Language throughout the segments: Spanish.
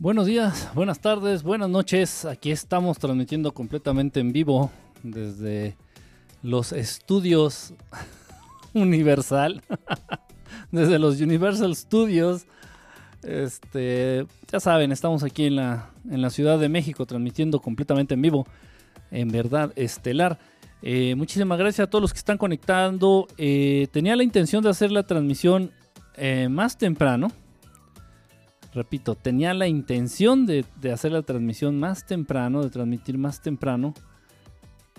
Buenos días, buenas tardes, buenas noches. Aquí estamos transmitiendo completamente en vivo desde los estudios Universal, desde los Universal Studios. Este, ya saben, estamos aquí en la, en la Ciudad de México transmitiendo completamente en vivo, en verdad, estelar. Eh, muchísimas gracias a todos los que están conectando. Eh, tenía la intención de hacer la transmisión eh, más temprano. Repito, tenía la intención de, de, hacer la transmisión más temprano, de transmitir más temprano.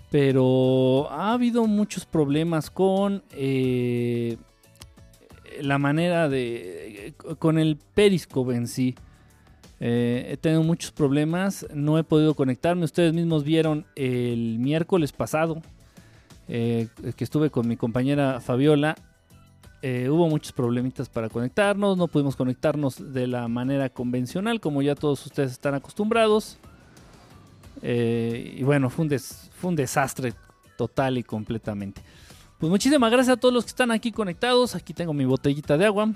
Pero ha habido muchos problemas con la manera de... con el Periscope en sí. he tenido muchos problemas, no he podido conectarme. Ustedes mismos vieron el miércoles pasado eh, que estuve con mi compañera Fabiola. Eh, hubo muchos problemitas para conectarnos, no pudimos conectarnos de la manera convencional como ya todos ustedes están acostumbrados. Eh, y bueno, fue un, desastre total y completamente. Pues muchísimas gracias a todos los que están aquí conectados. Aquí tengo mi botellita de agua.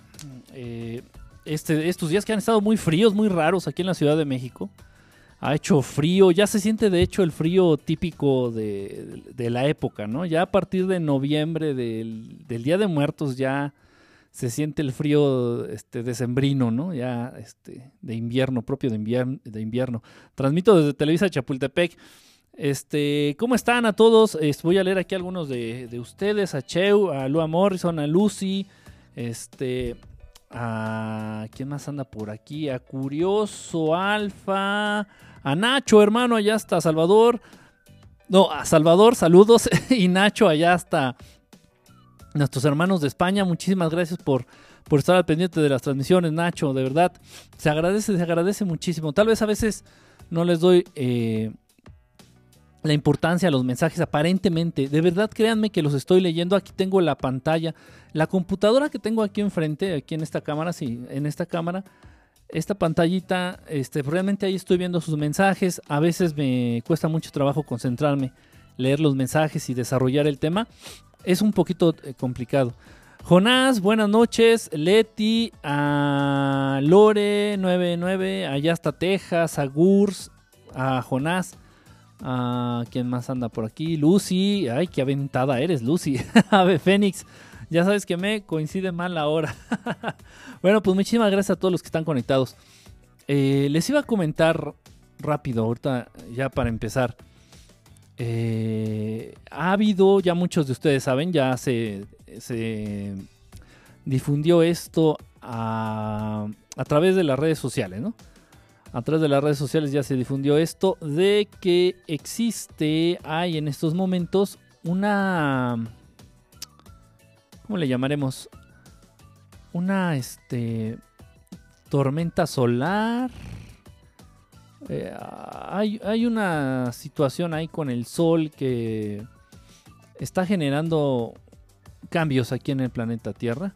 este, estos días que han estado muy fríos, muy raros aquí en la Ciudad de México. Ha hecho frío, ya se siente de hecho el frío típico de, la época, ¿no? Ya a partir de noviembre del, Día de Muertos ya se siente el frío este, decembrino, ¿no? Ya este, de invierno, propio de invierno, de invierno. Transmito desde Televisa Chapultepec. Este, ¿cómo están a todos? voy a leer aquí algunos de, ustedes, a Cheu, a Lua Morrison, a Lucy, este, a quién más anda por aquí, a Curioso Alfa, a Nacho, hermano, allá hasta Salvador. No, a Salvador, saludos. y Nacho, allá hasta nuestros hermanos de España. Muchísimas gracias por, por estar al pendiente de las transmisiones, Nacho. De verdad, se agradece, se agradece muchísimo. Tal vez a veces no les doy eh, la importancia a los mensajes aparentemente. De verdad, créanme que los estoy leyendo. Aquí tengo la pantalla. La computadora que tengo aquí enfrente, aquí en esta cámara, sí, en esta cámara, esta pantallita, este, realmente ahí estoy viendo sus mensajes. A veces me cuesta mucho trabajo concentrarme, leer los mensajes y desarrollar el tema. Es un poquito eh, complicado. Jonás, buenas noches. Leti, a Lore99, allá hasta Texas, a Gurs, a Jonás. Ah, ¿Quién más anda por aquí? Lucy. Ay, qué aventada eres, Lucy. Ave Fénix. Ya sabes que me coincide mal la hora. bueno, pues muchísimas gracias a todos los que están conectados. Eh, les iba a comentar rápido, ahorita ya para empezar. Eh, ha habido, ya muchos de ustedes saben, ya se, se difundió esto a, a través de las redes sociales, ¿no? A través de las redes sociales ya se difundió esto de que existe, hay en estos momentos una, ¿cómo le llamaremos? Una, este, tormenta solar. Eh, hay, hay una situación ahí con el sol que está generando cambios aquí en el planeta Tierra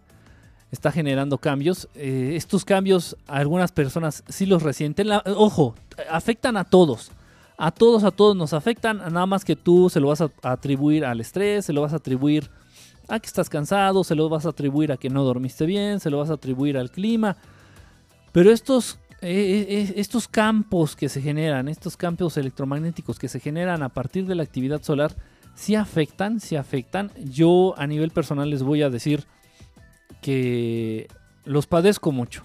está generando cambios. Eh, estos cambios algunas personas sí los resienten. ojo, afectan a todos. A todos, a todos nos afectan. Nada más que tú se lo vas a atribuir al estrés, se lo vas a atribuir a que estás cansado, se lo vas a atribuir a que no dormiste bien, se lo vas a atribuir al clima. Pero estos, eh, eh, estos campos que se generan, estos campos electromagnéticos que se generan a partir de la actividad solar, sí afectan, sí afectan. Yo a nivel personal les voy a decir que los padezco mucho.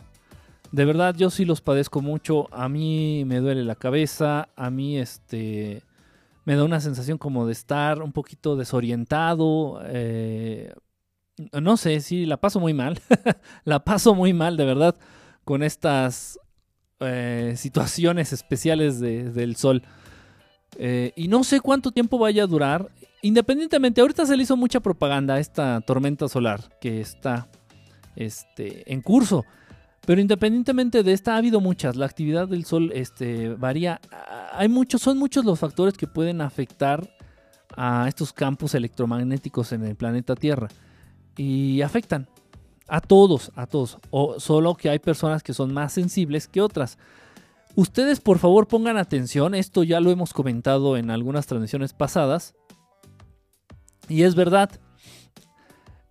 De verdad, yo sí los padezco mucho. A mí me duele la cabeza. A mí, este. Me da una sensación como de estar un poquito desorientado. Eh, no sé, sí, la paso muy mal. la paso muy mal, de verdad, con estas eh, situaciones especiales del sol. Eh, y no sé cuánto tiempo vaya a durar. Independientemente, ahorita se le hizo mucha propaganda esta tormenta solar que está este, en curso. Pero independientemente de esta, ha habido muchas. La actividad del Sol este, varía. Hay muchos, son muchos los factores que pueden afectar a estos campos electromagnéticos en el planeta Tierra. Y afectan a todos, a todos. O solo que hay personas que son más sensibles que otras. Ustedes por favor pongan atención. Esto ya lo hemos comentado en algunas transmisiones pasadas. Y es verdad.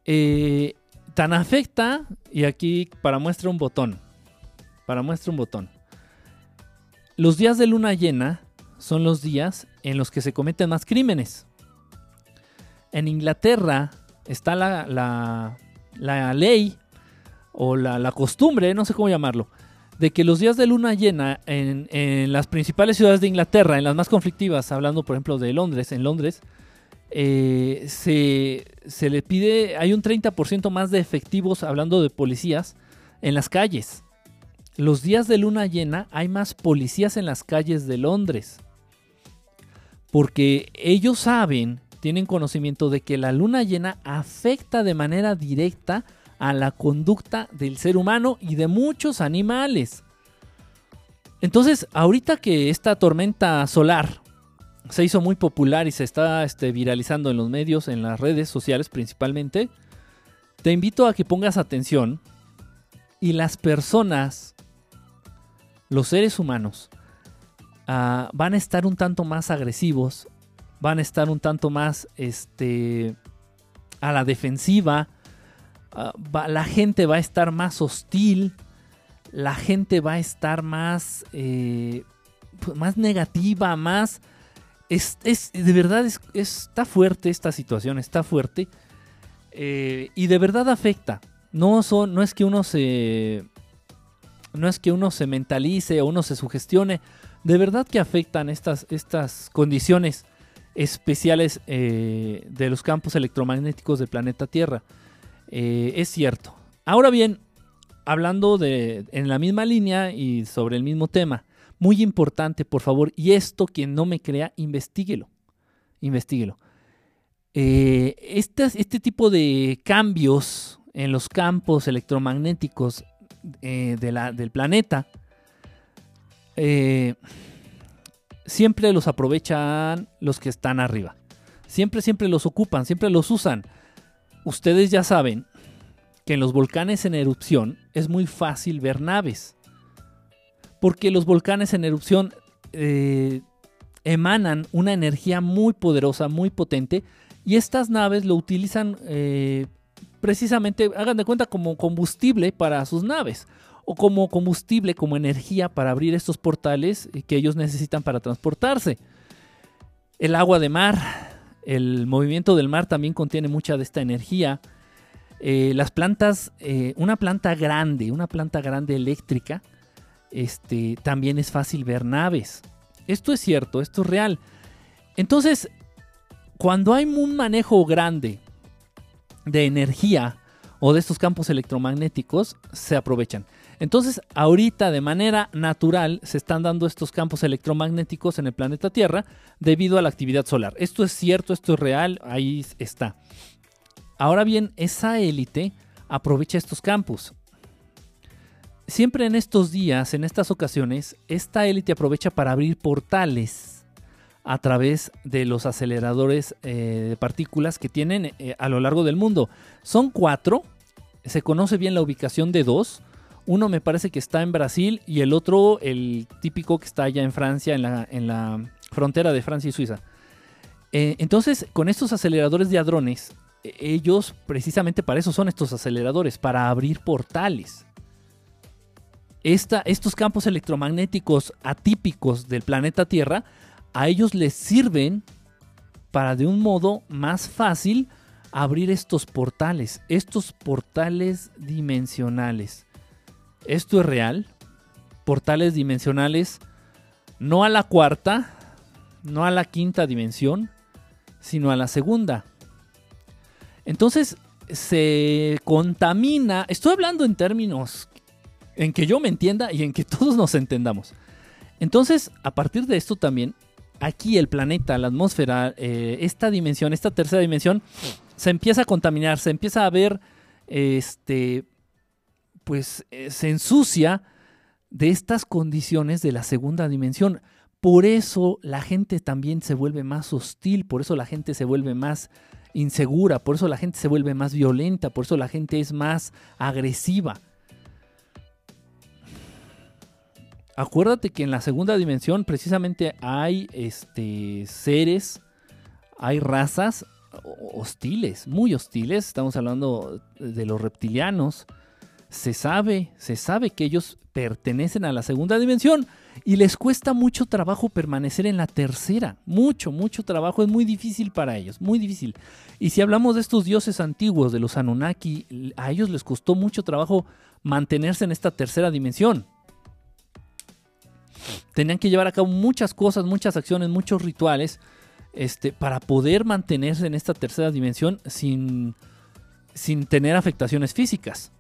Eh, tan afecta, y aquí para muestra un botón, para muestra un botón. los días de luna llena son los días en los que se cometen más crímenes. En Inglaterra está la, la, ley o la, costumbre, no sé cómo llamarlo, de que los días de luna llena en, las principales ciudades de Inglaterra, en las más conflictivas, hablando por ejemplo de Londres, en Londres, eh, se, se, le pide, hay un 30% más de efectivos, hablando de policías, en las calles. Los días de luna llena hay más policías en las calles de Londres. Porque ellos saben, tienen conocimiento de que la luna llena afecta de manera directa a la conducta del ser humano y de muchos animales. Entonces, ahorita que esta tormenta solar se hizo muy popular y se está este, viralizando en los medios, en las redes sociales principalmente, te invito a que pongas atención y las personas, los seres humanos, ah, van a estar un tanto más agresivos, van a estar un tanto más este, a la defensiva, ah, la gente va a estar más hostil, la gente va a estar más, eh, pues, más negativa, más es, de verdad está fuerte esta situación, está fuerte. Eh, y de verdad afecta. No, son, no es que uno se. No es que uno se mentalice o uno se sugestione. De verdad que afectan estas, estas condiciones especiales eh, de los campos electromagnéticos del planeta Tierra. Eh, es cierto. Ahora bien, hablando de en la misma línea y sobre el mismo tema, muy importante, por favor. Y esto, quien no me crea, investiguelo. Investíguelo. Eh, este, tipo de cambios en los campos electromagnéticos eh, del planeta eh, siempre los aprovechan los que están arriba. Siempre, siempre los ocupan, siempre los usan. Ustedes ya saben que en los volcanes en erupción es muy fácil ver naves porque los volcanes en erupción eh, emanan una energía muy poderosa, muy potente, y estas naves lo utilizan eh, precisamente, hagan de cuenta, como combustible para sus naves, o como combustible, como energía para abrir estos portales que ellos necesitan para transportarse. El agua de mar, el movimiento del mar también contiene mucha de esta energía. Eh, las plantas, una planta grande, una planta grande eléctrica, este, también es fácil ver naves. Esto es cierto, esto es real. Entonces, cuando hay un manejo grande de energía o de estos campos electromagnéticos, se aprovechan. Entonces, ahorita de manera natural se están dando estos campos electromagnéticos en el planeta Tierra debido a la actividad solar. Esto es cierto, esto es real, ahí está. Ahora bien, esa élite aprovecha estos campos siempre en estos días, en estas ocasiones, esta élite aprovecha para abrir portales a través de los aceleradores eh, de partículas que tienen eh, a lo largo del mundo. Son cuatro, se conoce bien la ubicación de dos. Uno me parece que está en Brasil y el otro, el típico que está allá en Francia, en la, frontera de Francia y Suiza. Eh, entonces, con estos aceleradores de hadrones, e, ellos precisamente para eso son estos aceleradores, para abrir portales estos campos electromagnéticos atípicos del planeta Tierra, a ellos les sirven para de un modo más fácil abrir estos portales, estos portales dimensionales. Esto es real. Portales dimensionales no a la cuarta, no a la quinta dimensión, sino a la segunda. Entonces se contamina, estoy hablando en términos en que yo me entienda y en que todos nos entendamos. Entonces, a partir de esto también, aquí el planeta, la atmósfera, eh, esta dimensión, esta tercera dimensión, se empieza a contaminar, se empieza a ver, este, pues eh, se ensucia de estas condiciones de la segunda dimensión. Por eso la gente también se vuelve más hostil, por eso la gente se vuelve más insegura, por eso la gente se vuelve más violenta, por eso la gente es más agresiva. Acuérdate que en la segunda dimensión precisamente hay este, seres, hay razas hostiles, muy hostiles. Estamos hablando de los reptilianos. Se sabe, se sabe que ellos pertenecen a la segunda dimensión. y les cuesta mucho trabajo permanecer en la tercera. Mucho, mucho trabajo. Es muy difícil para ellos, muy difícil. Y si hablamos de estos dioses antiguos, de los Anunnaki, a ellos les costó mucho trabajo mantenerse en esta tercera dimensión. Tenían que llevar a cabo muchas cosas, muchas acciones, muchos rituales este, para poder mantenerse en esta tercera dimensión sin, sin tener afectaciones físicas.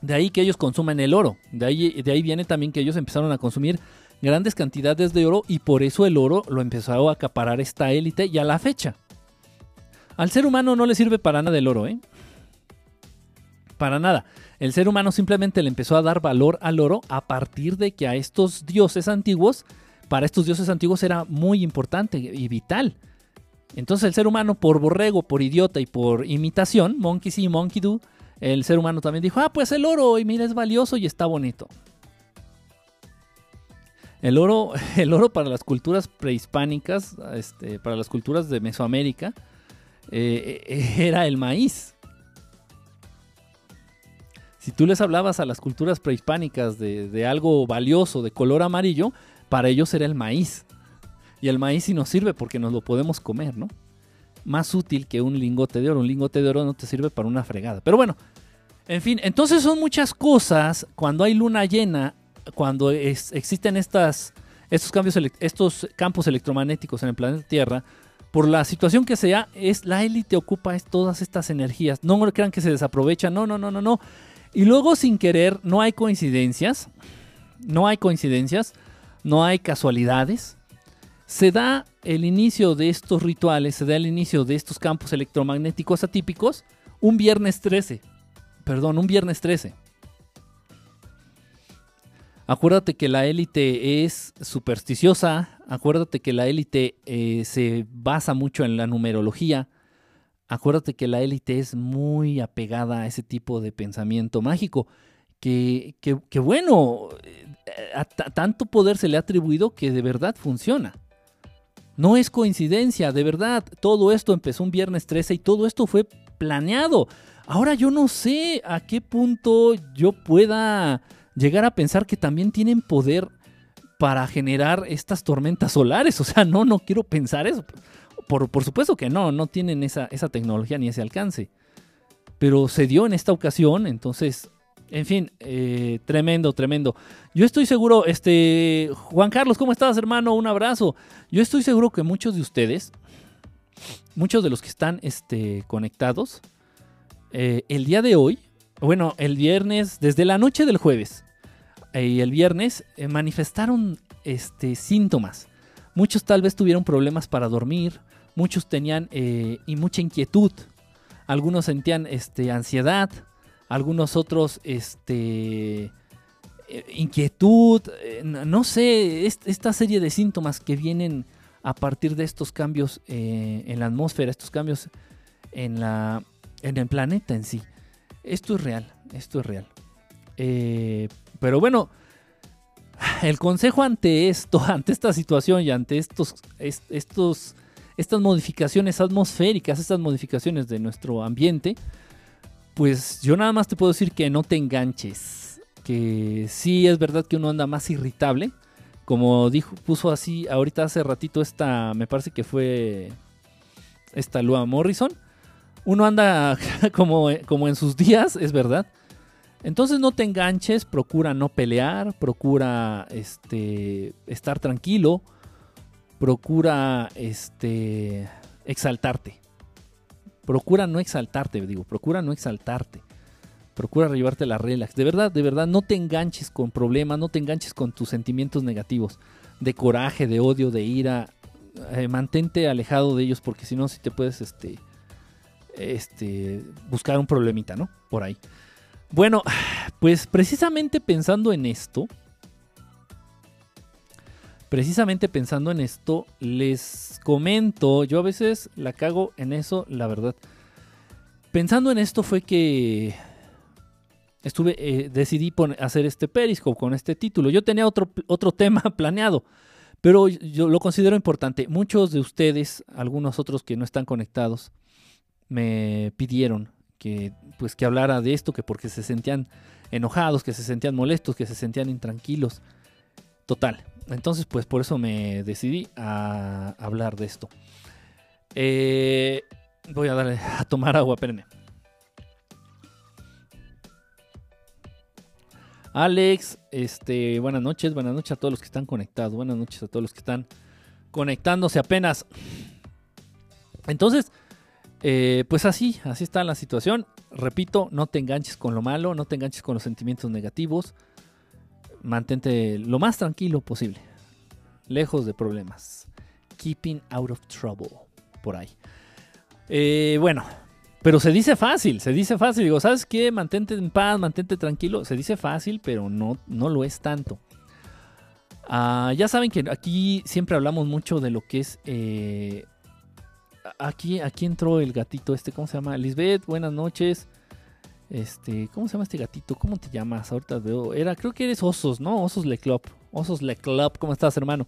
De ahí que ellos consuman el oro. De ahí, de ahí viene también que ellos empezaron a consumir grandes cantidades de oro y por eso el oro lo empezó a acaparar esta élite y a la fecha. Al ser humano no le sirve para nada el oro, ¿eh? Para nada. El ser humano simplemente le empezó a dar valor al oro a partir de que a estos dioses antiguos, para estos dioses antiguos era muy importante y vital. Entonces el ser humano por borrego, por idiota y por imitación, monkey see, monkey do, el ser humano también dijo, ah, pues el oro, y mira, es valioso y está bonito. El oro, el oro para las culturas prehispánicas, este, para las culturas de Mesoamérica, eh, era el maíz. Si tú les hablabas a las culturas prehispánicas de, de, algo valioso de color amarillo, para ellos era el maíz. Y el maíz sí nos sirve porque nos lo podemos comer, ¿no? Más útil que un lingote de oro. Un lingote de oro no te sirve para una fregada. Pero bueno, en fin, entonces son muchas cosas cuando hay luna llena, cuando existen estas, estos, cambios, estos campos electromagnéticos en el planeta Tierra, por la situación que sea, es la élite ocupa todas estas energías. No crean que se desaprovechan, no, no, no, no, no. Y luego sin querer, no hay coincidencias, no hay coincidencias, no hay casualidades. Se da el inicio de estos rituales, se da el inicio de estos campos electromagnéticos atípicos un viernes 13 perdón, un viernes 13. Acuérdate que la élite es supersticiosa, acuérdate que la élite eh, se basa mucho en la numerología, acuérdate que la élite es muy apegada a ese tipo de pensamiento mágico, que, que, bueno, a tanto poder se le ha atribuido que de verdad funciona. No es coincidencia, de verdad, todo esto empezó un viernes 13 y todo esto fue planeado. Ahora yo no sé a qué punto yo pueda llegar a pensar que también tienen poder para generar estas tormentas solares. O sea, no, no quiero pensar eso. Por, por supuesto que no, no tienen esa, esa tecnología ni ese alcance. Pero se dio en esta ocasión, entonces, en fin, eh, tremendo, tremendo. Yo estoy seguro, este, Juan Carlos, ¿cómo estás, hermano? Un abrazo. Yo estoy seguro que muchos de ustedes, muchos de los que están este, conectados, eh, el día de hoy, bueno, el viernes, desde la noche del jueves eh, y el viernes, manifestaron este, síntomas. Muchos tal vez tuvieron problemas para dormir, muchos tenían y mucha inquietud, algunos sentían este, ansiedad, algunos otros este, inquietud, no sé, esta serie de síntomas que vienen a partir de estos cambios en la atmósfera, estos cambios en la, en el planeta en sí. Esto es real, esto es real. Eh, pero bueno, el consejo ante esto, ante esta situación y ante estos, estos, estas modificaciones atmosféricas, estas modificaciones de nuestro ambiente, pues yo nada más te puedo decir que no te enganches. Que sí es verdad que uno anda más irritable. Como dijo, puso así ahorita hace ratito esta, me parece que fue esta Lua Morrison uno anda como, como en sus días, es verdad. Entonces no te enganches, procura no pelear, procura este, estar tranquilo, procura este, exaltarte. Procura no exaltarte, digo, procura no exaltarte. Procura llevarte la relax. De verdad, de verdad, no te enganches con problemas, no te enganches con tus sentimientos negativos, de coraje, de odio, de ira. Eh, mantente alejado de ellos porque si no, si te puedes este, este, buscar un problemita, ¿no? Por ahí. Bueno, pues precisamente pensando en esto, precisamente pensando en esto, les comento, yo a veces la cago en eso, la verdad. Pensando en esto fue que estuve, eh, decidí hacer este Periscope con este título. Yo tenía otro, otro tema planeado, pero yo lo considero importante. Muchos de ustedes, algunos otros que no están conectados, me pidieron que pues que hablara de esto, que porque se sentían enojados, que se sentían molestos, que se sentían intranquilos. Total. Entonces, pues por eso me decidí a hablar de esto. Eh, voy a darle a tomar agua, espérenme. Alex, este, buenas noches, buenas noches a todos los que están conectados, buenas noches a todos los que están conectándose apenas. Entonces, eh, pues así, así está la situación. Repito, no te enganches con lo malo, no te enganches con los sentimientos negativos. Mantente lo más tranquilo posible, lejos de problemas. Keeping out of trouble, por ahí. Eh, bueno, pero se dice fácil, se dice fácil. Digo, ¿sabes qué? Mantente en paz, mantente tranquilo. Se dice fácil, pero no, no lo es tanto. Ah, ya saben que aquí siempre hablamos mucho de lo que es eh, aquí, aquí entró el gatito este, ¿cómo se llama? Lisbeth, buenas noches. Este, ¿cómo se llama este gatito? ¿Cómo te llamas? Ahorita veo. Era, creo que eres Osos, ¿no? Osos Leclop. Osos Leclop, ¿cómo estás, hermano?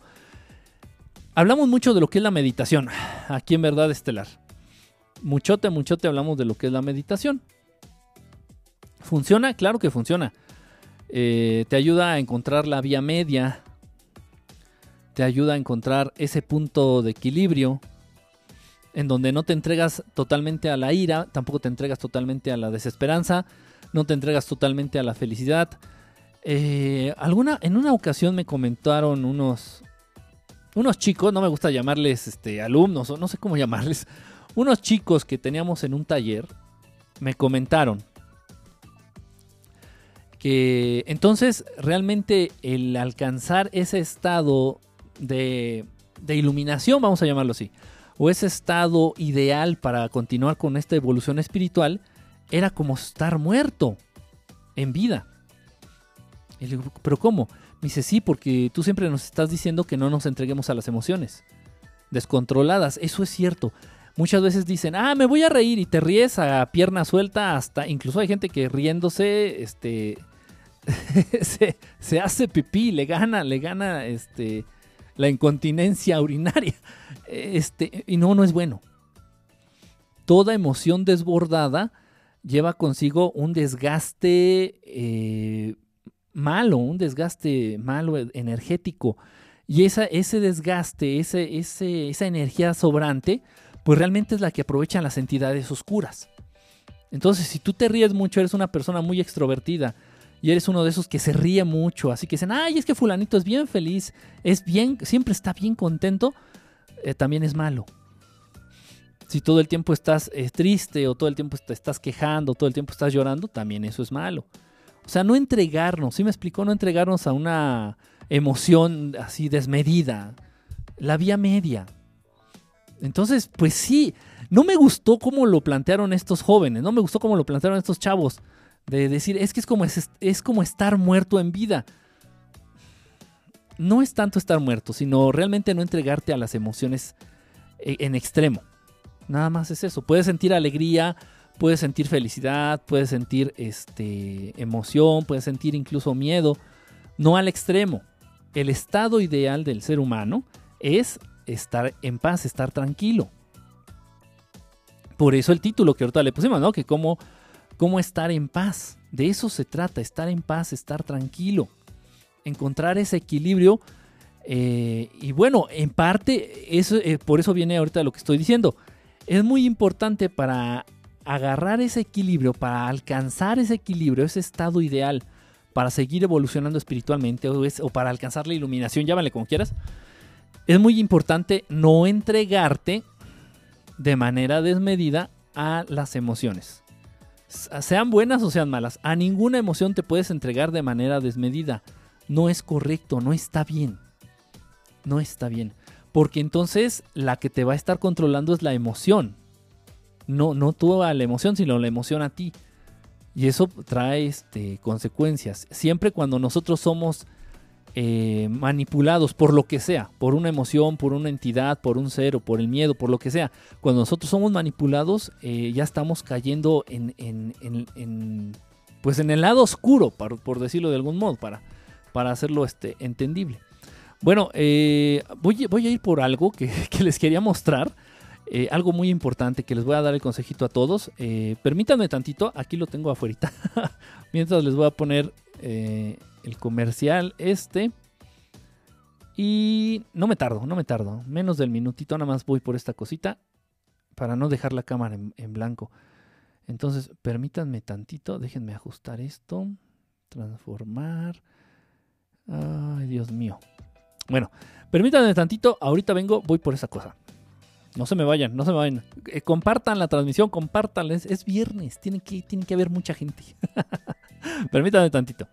Hablamos mucho de lo que es la meditación, aquí en Verdad Estelar. Muchote, muchote hablamos de lo que es la meditación. ¿Funciona? Claro que funciona. Eh, te ayuda a encontrar la vía media. Te ayuda a encontrar ese punto de equilibrio en donde no te entregas totalmente a la ira, tampoco te entregas totalmente a la desesperanza, no te entregas totalmente a la felicidad. Eh, alguna, en una ocasión me comentaron unos, unos chicos, no me gusta llamarles este, alumnos o no sé cómo llamarles, unos chicos que teníamos en un taller me comentaron que entonces realmente el alcanzar ese estado de, de iluminación, vamos a llamarlo así, o ese estado ideal para continuar con esta evolución espiritual era como estar muerto en vida. Y le digo, ¿pero cómo? Me dice, sí, porque tú siempre nos estás diciendo que no nos entreguemos a las emociones descontroladas. Eso es cierto. Muchas veces dicen, ah, me voy a reír y te ríes a pierna suelta hasta, incluso hay gente que riéndose, este, se, se, hace pipí, le gana, le gana, este, la incontinencia urinaria. Este, y no, no es bueno. Toda emoción desbordada lleva consigo un desgaste eh, malo, un desgaste malo e, energético. Y esa, ese desgaste, ese, esa energía sobrante, pues realmente es la que aprovechan las entidades oscuras. Entonces, si tú te ríes mucho, eres una persona muy extrovertida, y eres uno de esos que se ríe mucho, así que dicen, ay, es que fulanito es bien feliz, es bien, siempre está bien contento, eh, también es malo. Si todo el tiempo estás eh, triste o todo el tiempo te estás quejando, todo el tiempo estás llorando, también eso es malo. O sea, no entregarnos, ¿sí me explicó? No entregarnos a una emoción así desmedida. La vía media. Entonces, pues sí, no me gustó cómo lo plantearon estos jóvenes, no me gustó cómo lo plantearon estos chavos de decir, es que es como, es, como estar muerto en vida. No es tanto estar muerto, sino realmente no entregarte a las emociones e, en extremo. Nada más es eso. Puedes sentir alegría, puedes sentir felicidad, puedes sentir este, emoción, puedes sentir incluso miedo. No al extremo. El estado ideal del ser humano es estar en paz, estar tranquilo. Por eso el título que ahorita le pusimos, ¿no? Que como cómo estar en paz. De eso se trata, estar en paz, estar tranquilo, encontrar ese equilibrio. Eh, y bueno, en parte, eso, eh, por eso viene ahorita lo que estoy diciendo. Es muy importante para agarrar ese equilibrio, para alcanzar ese equilibrio, ese estado ideal, para seguir evolucionando espiritualmente o, o para alcanzar la iluminación, llámale como quieras. Es muy importante no entregarte de manera desmedida a las emociones sean buenas o sean malas, a ninguna emoción te puedes entregar de manera desmedida. No es correcto, no está bien. No está bien. Porque entonces la que te va a estar controlando es la emoción. No, no tú a la emoción, sino la emoción a ti. Y eso trae este, consecuencias. Siempre cuando nosotros somos eh, manipulados por lo que sea, por una emoción, por una entidad, por un ser o por el miedo, por lo que sea. Cuando nosotros somos manipulados, eh, ya estamos cayendo en, pues en el lado oscuro, por, decirlo de algún modo, para, para hacerlo este, entendible. Bueno, eh, voy, voy, a ir por algo que, les quería mostrar. Algo muy importante que les voy a dar el consejito a todos. Permítanme tantito, aquí lo tengo afuera. Mientras les voy a poner el comercial este. Y no me tardo, no me tardo. Menos del minutito, nada más voy por esta cosita para no dejar la cámara en, blanco. Entonces, permítanme tantito, déjenme ajustar esto. Transformar. Ay, Dios mío. Bueno, permítanme tantito, ahorita vengo, voy por esa cosa. No se me vayan, no se me vayan. Eh, compartan la transmisión, compartan. Es, es viernes, que, tiene que haber mucha gente. Permítanme tantito.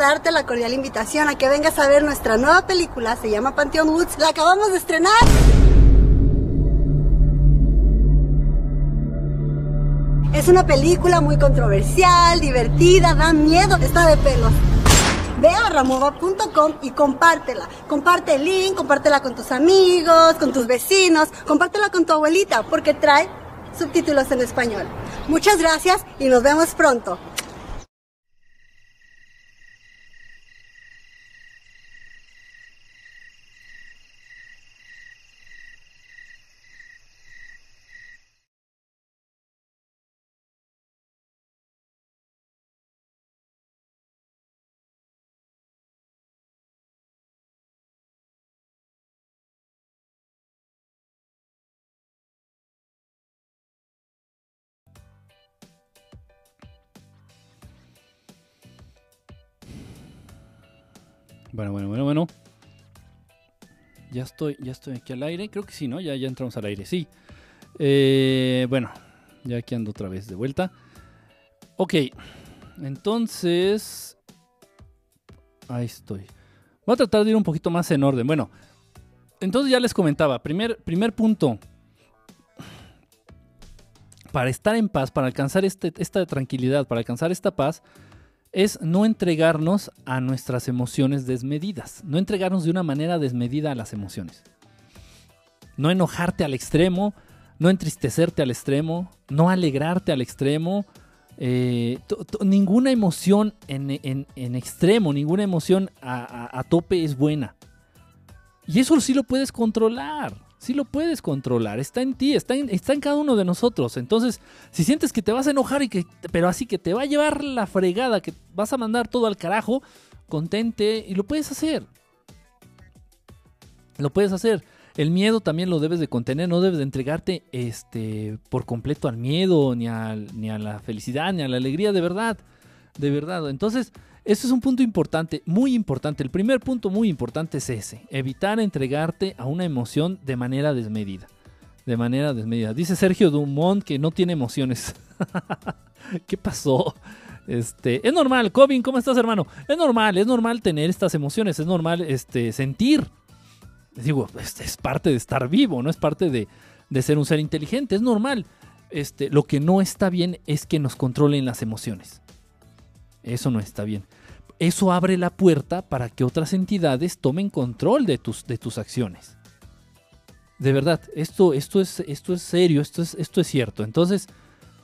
Darte la cordial invitación a que vengas a ver nuestra nueva película, se llama Pantheon Woods, la acabamos de estrenar. Es una película muy controversial, divertida, da miedo, está de pelos. Ve a ramova.com y compártela. Comparte el link, compártela con tus amigos, con tus vecinos, compártela con tu abuelita, porque trae subtítulos en español. Muchas gracias y nos vemos pronto. Bueno, bueno, bueno, bueno. Ya estoy, ya estoy aquí al aire. Creo que sí, ¿no? Ya, ya entramos al aire, sí. Eh, bueno, ya aquí ando otra vez de vuelta. Ok, entonces... Ahí estoy. Voy a tratar de ir un poquito más en orden. Bueno, entonces ya les comentaba. Primer, primer punto. Para estar en paz, para alcanzar este, esta tranquilidad, para alcanzar esta paz, es no entregarnos a nuestras emociones desmedidas, no entregarnos de una manera desmedida a las emociones. No enojarte al extremo, no entristecerte al extremo, no alegrarte al extremo. eh, ninguna emoción en, extremo, ninguna emoción a- a tope es buena. Y eso sí lo puedes controlar. Sí lo puedes controlar. Está en ti, está en, está en cada uno de nosotros. Entonces, si sientes que te vas a enojar y que, pero así que te va a llevar la fregada, que vas a mandar todo al carajo, contente y lo puedes hacer. Lo puedes hacer. El miedo también lo debes de contener, no debes de entregarte este, por completo al miedo, ni, al- ni a la felicidad, ni a la alegría, de verdad. De verdad. Entonces, esto es un punto importante, muy importante. El primer punto muy importante es ese, evitar entregarte a una emoción de manera desmedida. De manera desmedida. Dice Sergio Dumont que no tiene emociones. ¿Qué pasó? Este, es normal, Cobin, ¿cómo estás, hermano? Es normal, es normal tener estas emociones, es normal este, sentir. Digo, es, es parte de estar vivo, no es parte de, de ser un ser inteligente, es normal. Este, lo que no está bien es que nos controlen las emociones. Eso no está bien. eso abre la puerta para que otras entidades tomen control de tus, de tus acciones. De verdad, esto, esto, es, esto es serio, esto es, esto es cierto. Entonces,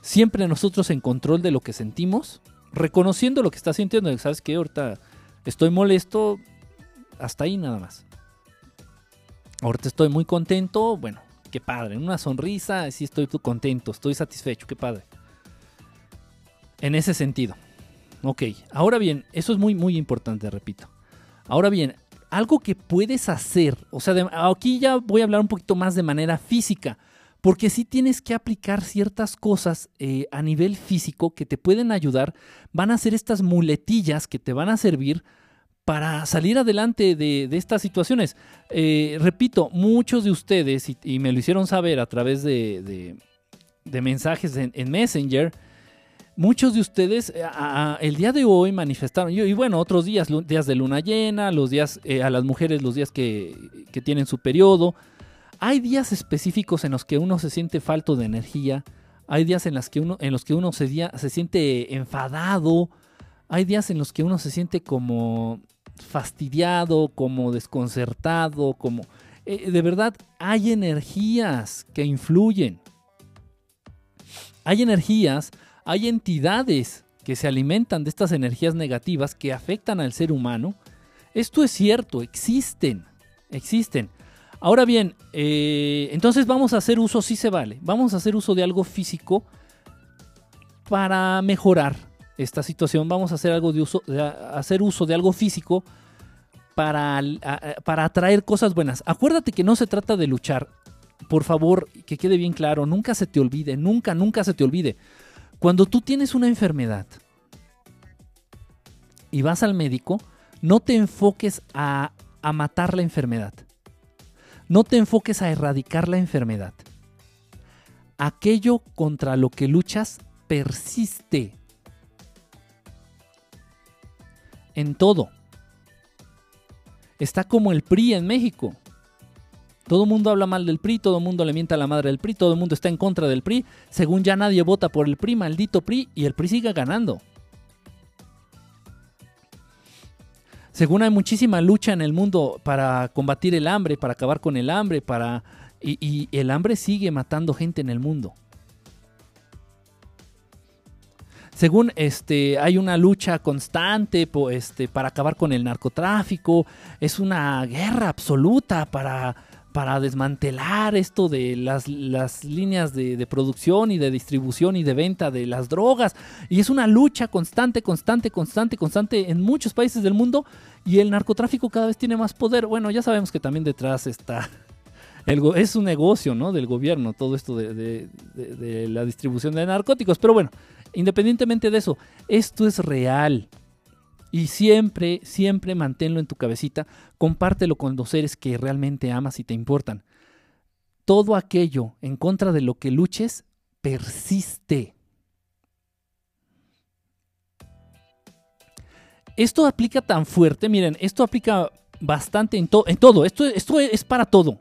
siempre nosotros en control de lo que sentimos, reconociendo lo que estás sintiendo, sabes que ahorita estoy molesto, hasta ahí nada más. Ahorita estoy muy contento, bueno, qué padre, una sonrisa, sí estoy contento, estoy satisfecho, qué padre. En ese sentido. Ok, ahora bien, eso es muy, muy importante, repito. Ahora bien, algo que puedes hacer, o sea, aquí ya voy a hablar un poquito más de manera física, porque sí tienes que aplicar ciertas cosas eh, a nivel físico que te pueden ayudar, van a ser estas muletillas que te van a servir para salir adelante de, estas situaciones. Eh, repito, muchos de ustedes, y, me lo hicieron saber a través de, mensajes en, Messenger, muchos de ustedes eh, el día de hoy manifestaron, y, bueno, otros días, días de luna llena, los días eh, a las mujeres, los días que, tienen su periodo. Hay días específicos en los que uno se siente falto de energía, hay días en, las que uno, en los que uno se, se siente enfadado, hay días en los que uno se siente como fastidiado, como desconcertado, como... Eh, de verdad, hay energías que influyen. Hay energías, hay entidades que se alimentan de estas energías negativas que afectan al ser humano. Esto es cierto, existen, existen. Ahora bien, eh, entonces vamos a hacer uso, sí se vale, vamos a hacer uso de algo físico para mejorar esta situación, vamos a hacer, algo de uso, hacer uso de algo físico para, para atraer cosas buenas. Acuérdate que no se trata de luchar. Por favor, que quede bien claro, nunca se te olvide, nunca, nunca se te olvide. Cuando tú tienes una enfermedad y vas al médico, no te enfoques a, a matar la enfermedad. No te enfoques a erradicar la enfermedad. Aquello contra lo que luchas persiste. en todo. Está como el PRI en México. Todo el mundo habla mal del PRI, todo el mundo le mienta a la madre del PRI, todo el mundo está en contra del PRI. Según ya nadie vota por el PRI, maldito PRI, y el PRI sigue ganando. Según hay muchísima lucha en el mundo para combatir el hambre, para acabar con el hambre, para y, el hambre sigue matando gente en el mundo. según este, hay una lucha constante este, para acabar con el narcotráfico, es una guerra absoluta para, para desmantelar esto de las, las líneas de, producción y de distribución y de venta de las drogas. Y es una lucha constante, constante, constante, constante en muchos países del mundo y el narcotráfico cada vez tiene más poder. Bueno, ya sabemos que también detrás está... Es un negocio ¿no? del gobierno todo esto de la distribución de narcóticos. Pero bueno, Independientemente de eso, esto es real. Y siempre, siempre manténlo en tu cabecita, compártelo con los seres que realmente amas y te importan. Todo aquello en contra de lo que luches persiste. Esto aplica tan fuerte, miren, esto aplica bastante en, en todo, esto, esto es para todo,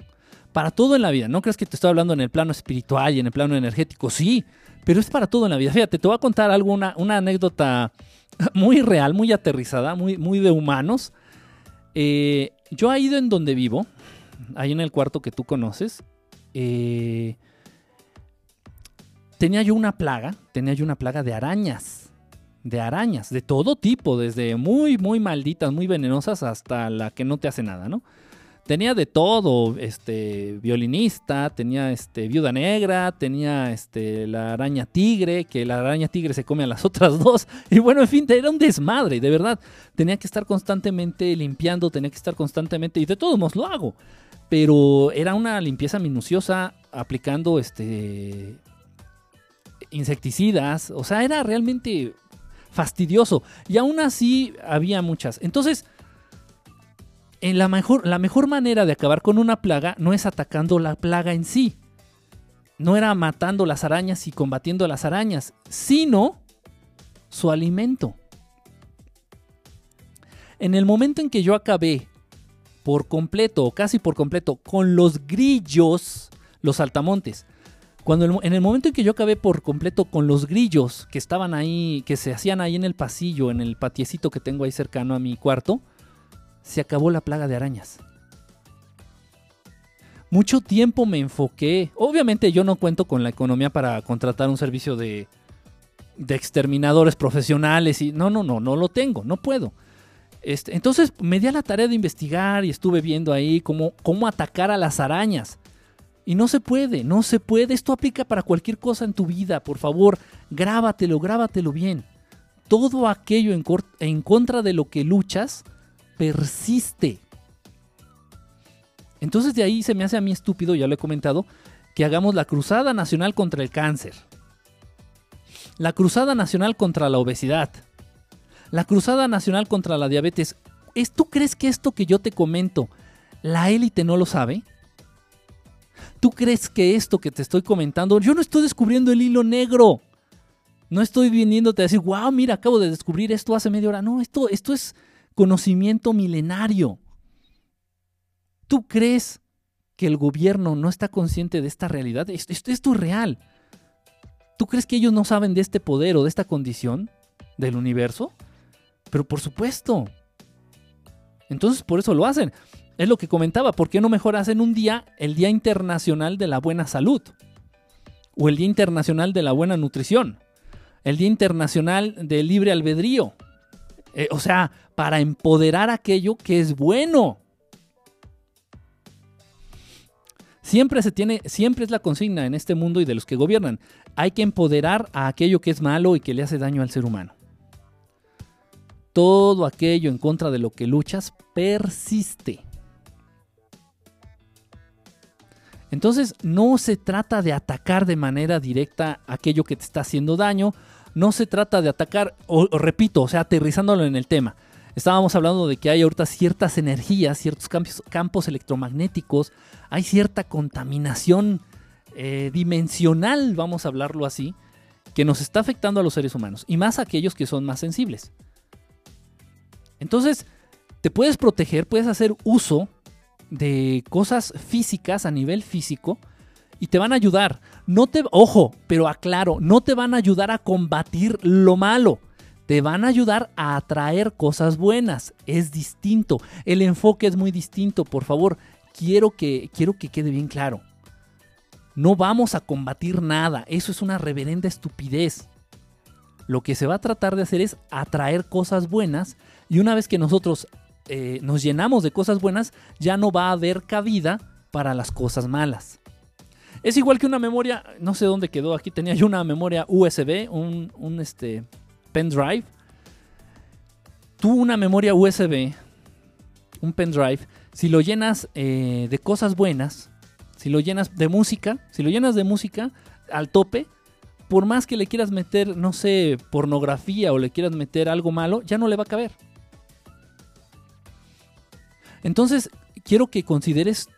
para todo en la vida. No crees que te estoy hablando en el plano espiritual y en el plano energético, sí, pero es para todo en la vida. Fíjate, te voy a contar algo, una, anécdota muy real, muy aterrizada, muy, muy de humanos. Eh, yo he ido en donde vivo, ahí en el cuarto que tú conoces. Eh, tenía yo una plaga, tenía yo una plaga de arañas. De arañas, de todo tipo, desde muy, muy malditas, muy venenosas hasta la que no te hace nada, ¿no? Tenía de todo, este, violinista, tenía este, viuda negra, tenía este, la araña tigre, que la araña tigre se come a las otras dos, y bueno, en fin, era un desmadre, de verdad, tenía que estar constantemente limpiando, tenía que estar constantemente, y de todos modos lo hago, pero era una limpieza minuciosa aplicando este insecticidas, o sea, era realmente fastidioso, y aún así había muchas, entonces, en la, mejor, la mejor manera de acabar con una plaga no es atacando la plaga en sí. No era matando las arañas y combatiendo las arañas, sino su alimento. En el momento en que yo acabé por completo o casi por completo con los grillos, los saltamontes, Cuando en el momento en que yo acabé por completo con los grillos que estaban ahí, que se hacían ahí en el pasillo, en el patiecito que tengo ahí cercano a mi cuarto, se acabó la plaga de arañas. Mucho tiempo me enfoqué. Obviamente yo no cuento con la economía para contratar un servicio de, exterminadores profesionales y no, no, no, no lo tengo, no puedo. Este, entonces me di a la tarea de investigar y estuve viendo ahí cómo, cómo atacar a las arañas. Y no se puede, no se puede. Esto aplica para cualquier cosa en tu vida. Por favor, grábatelo, grábatelo bien. Todo aquello en contra de lo que luchas persiste. Entonces de ahí se me hace a mí estúpido, ya lo he comentado, que hagamos la Cruzada Nacional contra el Cáncer. La Cruzada Nacional contra la Obesidad. La Cruzada Nacional contra la Diabetes. ¿Tú crees que esto que yo te comento, la élite no lo sabe? ¿Tú crees que esto que te estoy comentando, yo no estoy descubriendo el hilo negro? No estoy viniéndote a decir, wow, mira, acabo de descubrir esto hace media hora. No, esto, esto es conocimiento milenario. ¿Tú crees que el gobierno no está consciente de esta realidad? Esto, esto, esto, es real. ¿Tú crees que ellos no saben de este poder o de esta condición del universo? Pero por supuesto. Entonces por eso lo hacen. Es lo que comentaba, ¿por qué no mejor hacen un día, el Día Internacional de la Buena Salud? O el Día Internacional de la Buena Nutrición. El Día Internacional del Libre Albedrío. Eh, o sea, para empoderar aquello que es bueno. Siempre se tiene, siempre es la consigna en este mundo y de los que gobiernan. Hay que empoderar a aquello que es malo y que le hace daño al ser humano. Todo aquello en contra de lo que luchas persiste. Entonces no se trata de atacar de manera directa aquello que te está haciendo daño, no se trata de atacar, o, repito, o sea, aterrizándolo en el tema. Estábamos hablando de que hay ahorita ciertas energías, ciertos campos, electromagnéticos, hay cierta contaminación eh, dimensional, vamos a hablarlo así, que nos está afectando a los seres humanos, y más a aquellos que son más sensibles. Entonces, te puedes proteger, puedes hacer uso de cosas físicas a nivel físico y te van a ayudar. No te, ojo, pero aclaro, no te van a ayudar a combatir lo malo. Te van a ayudar a atraer cosas buenas. Es distinto. El enfoque es muy distinto. Por favor, quiero que, quiero que quede bien claro. No vamos a combatir nada. Eso es una reverenda estupidez. Lo que se va a tratar de hacer es atraer cosas buenas y una vez que nosotros eh, nos llenamos de cosas buenas, ya no va a haber cabida para las cosas malas. Es igual que una memoria, no sé dónde quedó, aquí tenía yo una memoria USB, un, un este, pendrive. Tú una memoria USB, un pendrive, si lo llenas eh, de cosas buenas, si lo llenas de música, si lo llenas de música al tope, por más que le quieras meter, no sé, pornografía o le quieras meter algo malo, ya no le va a caber. Entonces, quiero que consideres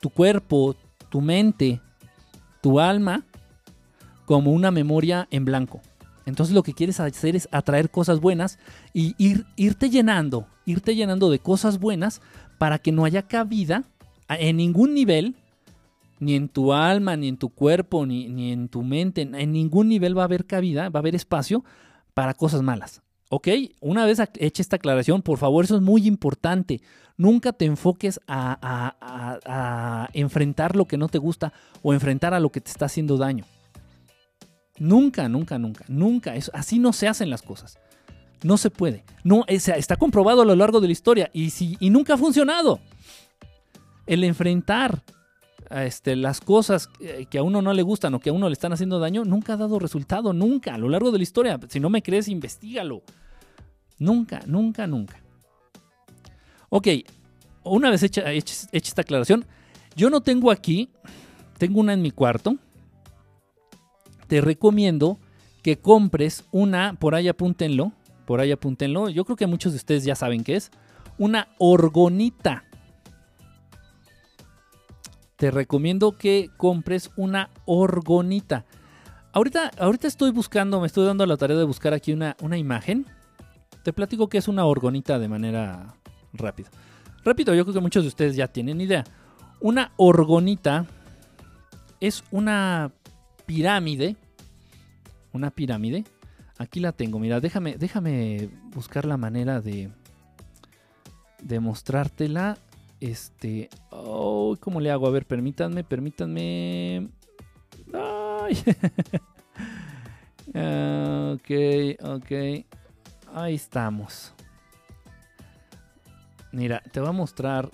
tu cuerpo, tu mente, tu alma como una memoria en blanco. Entonces lo que quieres hacer es atraer cosas buenas y ir, irte llenando, irte llenando de cosas buenas para que no haya cabida en ningún nivel, ni en tu alma, ni en tu cuerpo, ni, ni en tu mente, en ningún nivel va a haber cabida, va a haber espacio para cosas malas. ¿Ok? Una vez hecha esta aclaración, por favor, eso es muy importante. Nunca te enfoques a, enfrentar lo que no te gusta o enfrentar a lo que te está haciendo daño. Nunca, nunca, nunca, nunca. así no se hacen las cosas. No se puede. No, está comprobado a lo largo de la historia y, y nunca ha funcionado. El enfrentar este, las cosas que a uno no le gustan o que a uno le están haciendo daño, nunca ha dado resultado, nunca, a lo largo de la historia. Si no me crees, investigalo. Nunca, nunca, nunca. Ok, una vez hecha, esta aclaración, yo no tengo aquí, tengo una en mi cuarto. Te recomiendo que compres una, por ahí apúntenlo, por ahí apúntenlo. Yo creo que muchos de ustedes ya saben qué es. Una orgonita. Te recomiendo que compres una orgonita. Ahorita, ahorita estoy buscando, me estoy dando la tarea de buscar aquí una, una imagen. Te platico que es una orgonita de manera rápida. Repito, yo creo que muchos de ustedes ya tienen idea. Una orgonita es una pirámide. Una pirámide. Aquí la tengo, mira, déjame, déjame buscar la manera de, de mostrártela. Este, oh, ¿cómo le hago? A ver, permítanme, permítanme. Ay. ok, ok. Ahí estamos. Mira, te voy a mostrar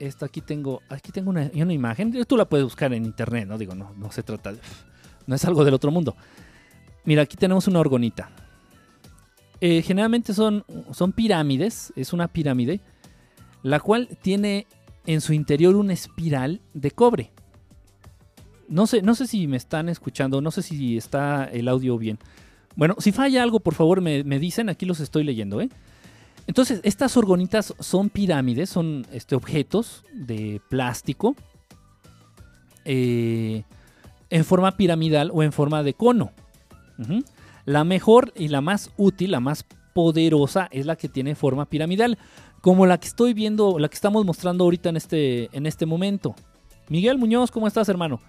esto. Aquí tengo, aquí tengo una, imagen. Tú la puedes buscar en internet, ¿no? Digo, no, no se trata de. No es algo del otro mundo. Mira, aquí tenemos una orgonita. Eh, generalmente son, son pirámides, es una pirámide, la cual tiene en su interior una espiral de cobre. No sé, no sé si me están escuchando, no sé si está el audio bien. Bueno, si falla algo, por favor me, dicen, aquí los estoy leyendo. ¿eh? Entonces, estas orgonitas son pirámides, son este, objetos de plástico eh, en forma piramidal o en forma de cono. La mejor y la más útil, la más poderosa, es la que tiene forma piramidal, como la que estoy viendo, la que estamos mostrando ahorita en este, en este momento. Miguel Muñoz, ¿cómo estás, hermano?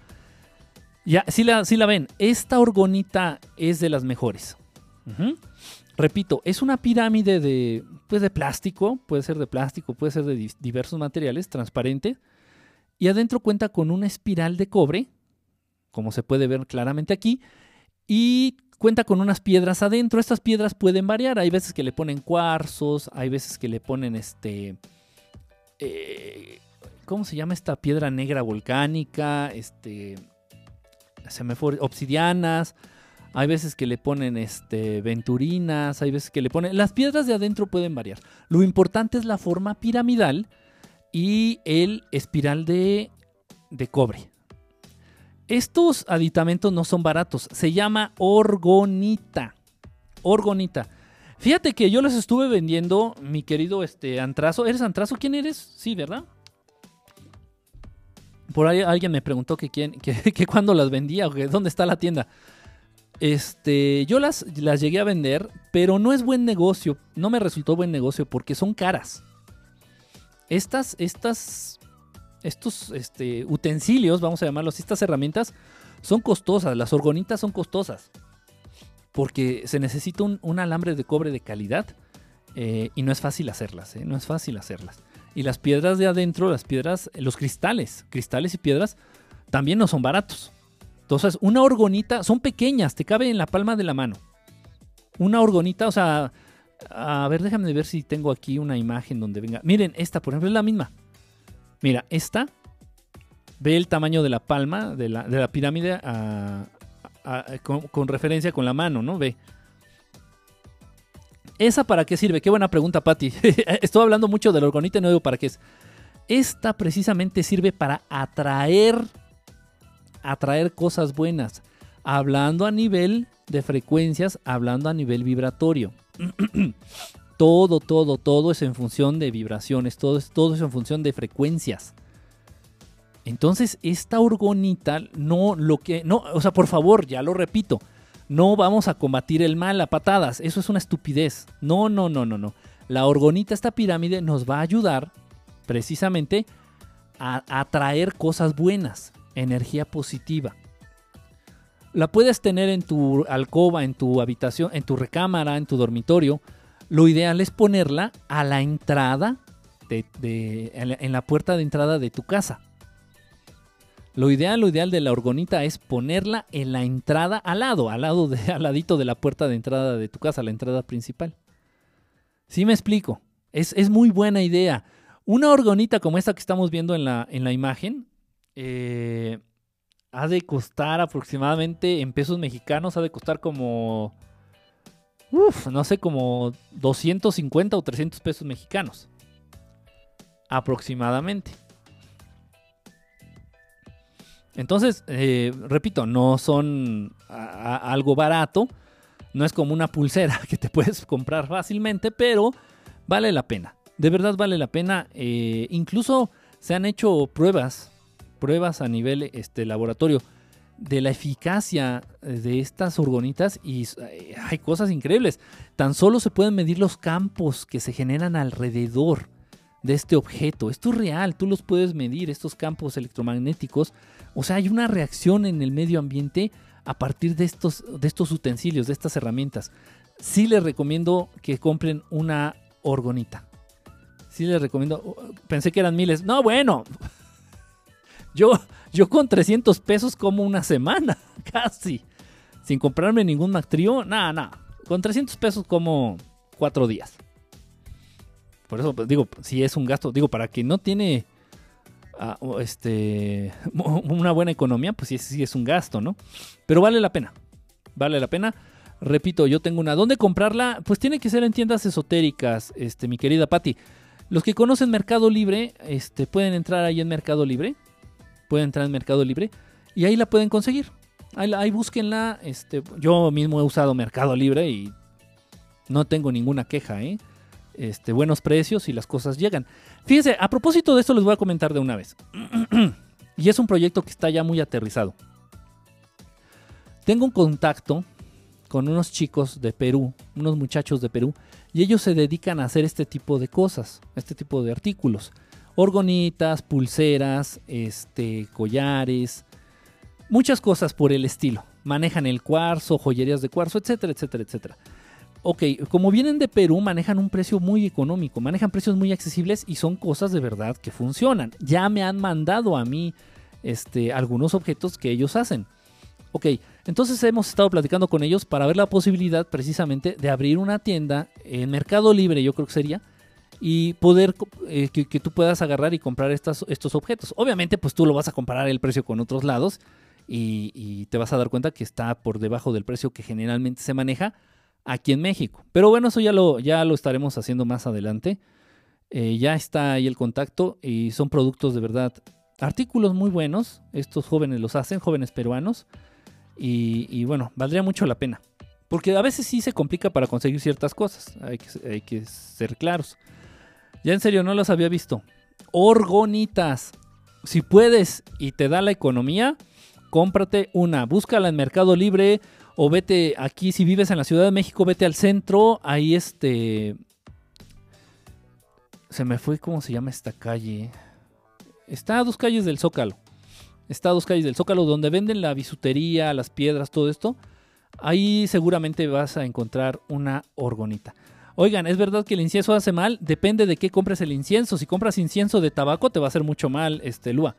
Ya, sí la, la ven. Esta orgonita es de las mejores. Repito, es una pirámide de, pues de plástico, puede ser de plástico, puede ser de diversos materiales, transparente. Y adentro cuenta con una espiral de cobre, como se puede ver claramente aquí, y cuenta con unas piedras adentro. Estas piedras pueden variar. Hay veces que le ponen cuarzos, hay veces que le ponen este... Eh, ¿Cómo se llama esta piedra negra volcánica? Este... Obsidianas. Hay veces que le ponen este, venturinas, hay veces que le ponen... Las piedras de adentro pueden variar. Lo importante es la forma piramidal y el espiral de, de cobre. Estos aditamentos no son baratos. Se llama orgonita. Orgonita. Fíjate que yo los estuve vendiendo, mi querido este, Antrazo. ¿Eres Antrazo? ¿Quién eres? Sí, ¿verdad? Por ahí alguien me preguntó que, quién, que, cuándo las vendía o que dónde está la tienda. Este, yo las, las llegué a vender, pero no es buen negocio. No me resultó buen negocio porque son caras. Estas, estas estos este, utensilios, vamos a llamarlos, estas herramientas, son costosas. Las orgonitas son costosas. Porque se necesita un, alambre de cobre de calidad eh, y no es fácil hacerlas. Eh, no es fácil hacerlas. Y las piedras de adentro, las piedras, los cristales, cristales y piedras, también no son baratos. Entonces, una orgonita, son pequeñas, te cabe en la palma de la mano. Una orgonita, o sea, a ver, déjame ver si tengo aquí una imagen donde venga. Miren, esta, por ejemplo, es la misma. Mira, esta ve el tamaño de la palma de la, pirámide con, referencia con la mano, ¿no? Ve. ¿Esa para qué sirve? Qué buena pregunta, Patti. Estoy hablando mucho de la orgonita y no digo para qué es. Esta precisamente sirve para atraer, atraer cosas buenas. Hablando a nivel de frecuencias, hablando a nivel vibratorio. Todo, todo, todo es en función de vibraciones, todo es, todo es en función de frecuencias. Entonces, esta orgonita no lo que. No, o sea, por favor, ya lo repito. No vamos a combatir el mal a patadas. Eso es una estupidez. No, no, no, no, no. La orgonita, esta pirámide, nos va a ayudar precisamente a atraer cosas buenas, energía positiva. La puedes tener en tu alcoba, en tu habitación, en tu recámara, en tu dormitorio lo ideal es ponerla a la entrada, de, en la puerta de entrada de tu casa. Lo ideal, lo ideal de la orgonita es ponerla en la entrada al lado, al lado de, ladito de la puerta de entrada de tu casa, la entrada principal. ¿Sí me explico? Es, es muy buena idea. Una orgonita como esta que estamos viendo en la, en la imagen, eh, ha de costar aproximadamente en pesos mexicanos, ha de costar como Uf, no sé, como 250 o 300 pesos mexicanos. Aproximadamente. Entonces, eh, repito, no son algo barato. No es como una pulsera que te puedes comprar fácilmente, pero vale la pena. De verdad vale la pena. Eh, incluso se han hecho pruebas, pruebas a nivel este, laboratorio de la eficacia de estas orgonitas y eh, hay cosas increíbles. Tan solo se pueden medir los campos que se generan alrededor de este objeto. Esto es real, tú los puedes medir, estos campos electromagnéticos. O sea, hay una reacción en el medio ambiente a partir de estos, de estos utensilios, de estas herramientas. Sí les recomiendo que compren una orgonita. Sí les recomiendo. Pensé que eran miles. No, bueno. Yo, yo con 300 pesos como una semana, casi. Sin comprarme ningún Mactrío. Nada, nada. Con 300 pesos como cuatro días. Por eso pues, digo, si es un gasto, digo, para quien no tiene ah, este, una buena economía, pues sí, es un gasto, ¿no? Pero vale la pena. Vale la pena. Repito, yo tengo una. ¿Dónde comprarla? Pues tiene que ser en tiendas esotéricas, este, mi querida Patti. Los que conocen Mercado Libre, este, pueden entrar ahí en Mercado Libre. Pueden entrar en Mercado Libre y ahí la pueden conseguir. Ahí, ahí búsquenla. Este, yo mismo he usado Mercado Libre y no tengo ninguna queja, ¿eh? Este, buenos precios y las cosas llegan. Fíjense, a propósito de esto les voy a comentar de una vez. y es un proyecto que está ya muy aterrizado. Tengo un contacto con unos chicos de Perú, unos muchachos de Perú, y ellos se dedican a hacer este tipo de cosas, este tipo de artículos. Orgonitas, pulseras, este, collares, muchas cosas por el estilo. Manejan el cuarzo, joyerías de cuarzo, etcétera, etcétera, etcétera ok, como vienen de Perú, manejan un precio muy económico, manejan precios muy accesibles y son cosas de verdad que funcionan. Ya me han mandado a mí este, algunos objetos que ellos hacen. Ok, entonces hemos estado platicando con ellos para ver la posibilidad precisamente de abrir una tienda en Mercado Libre, yo creo que sería, y poder eh, que, tú puedas agarrar y comprar estos objetos. Obviamente, pues tú lo vas a comparar el precio con otros lados y, y te vas a dar cuenta que está por debajo del precio que generalmente se maneja aquí en México. Pero bueno, eso ya lo, ya lo estaremos haciendo más adelante. Eh, ya está ahí el contacto y son productos de verdad, artículos muy buenos. Estos jóvenes los hacen, jóvenes peruanos. Y, bueno, valdría mucho la pena. Porque a veces sí se complica para conseguir ciertas cosas. Hay que, hay que ser claros. Ya en serio, no los había visto. Orgonitas. Si puedes y te da la economía, cómprate una. Búscala en Mercado Libre o vete aquí, si vives en la Ciudad de México, vete al centro. Ahí este... Se me fue, ¿cómo se llama esta calle? Está a dos calles del Zócalo. Está a dos calles del Zócalo donde venden la bisutería, las piedras, todo esto. Ahí seguramente vas a encontrar una orgonita. Oigan, ¿es verdad que el incienso hace mal? Depende de qué compres el incienso. Si compras incienso de tabaco te va a hacer mucho mal, este, Lua.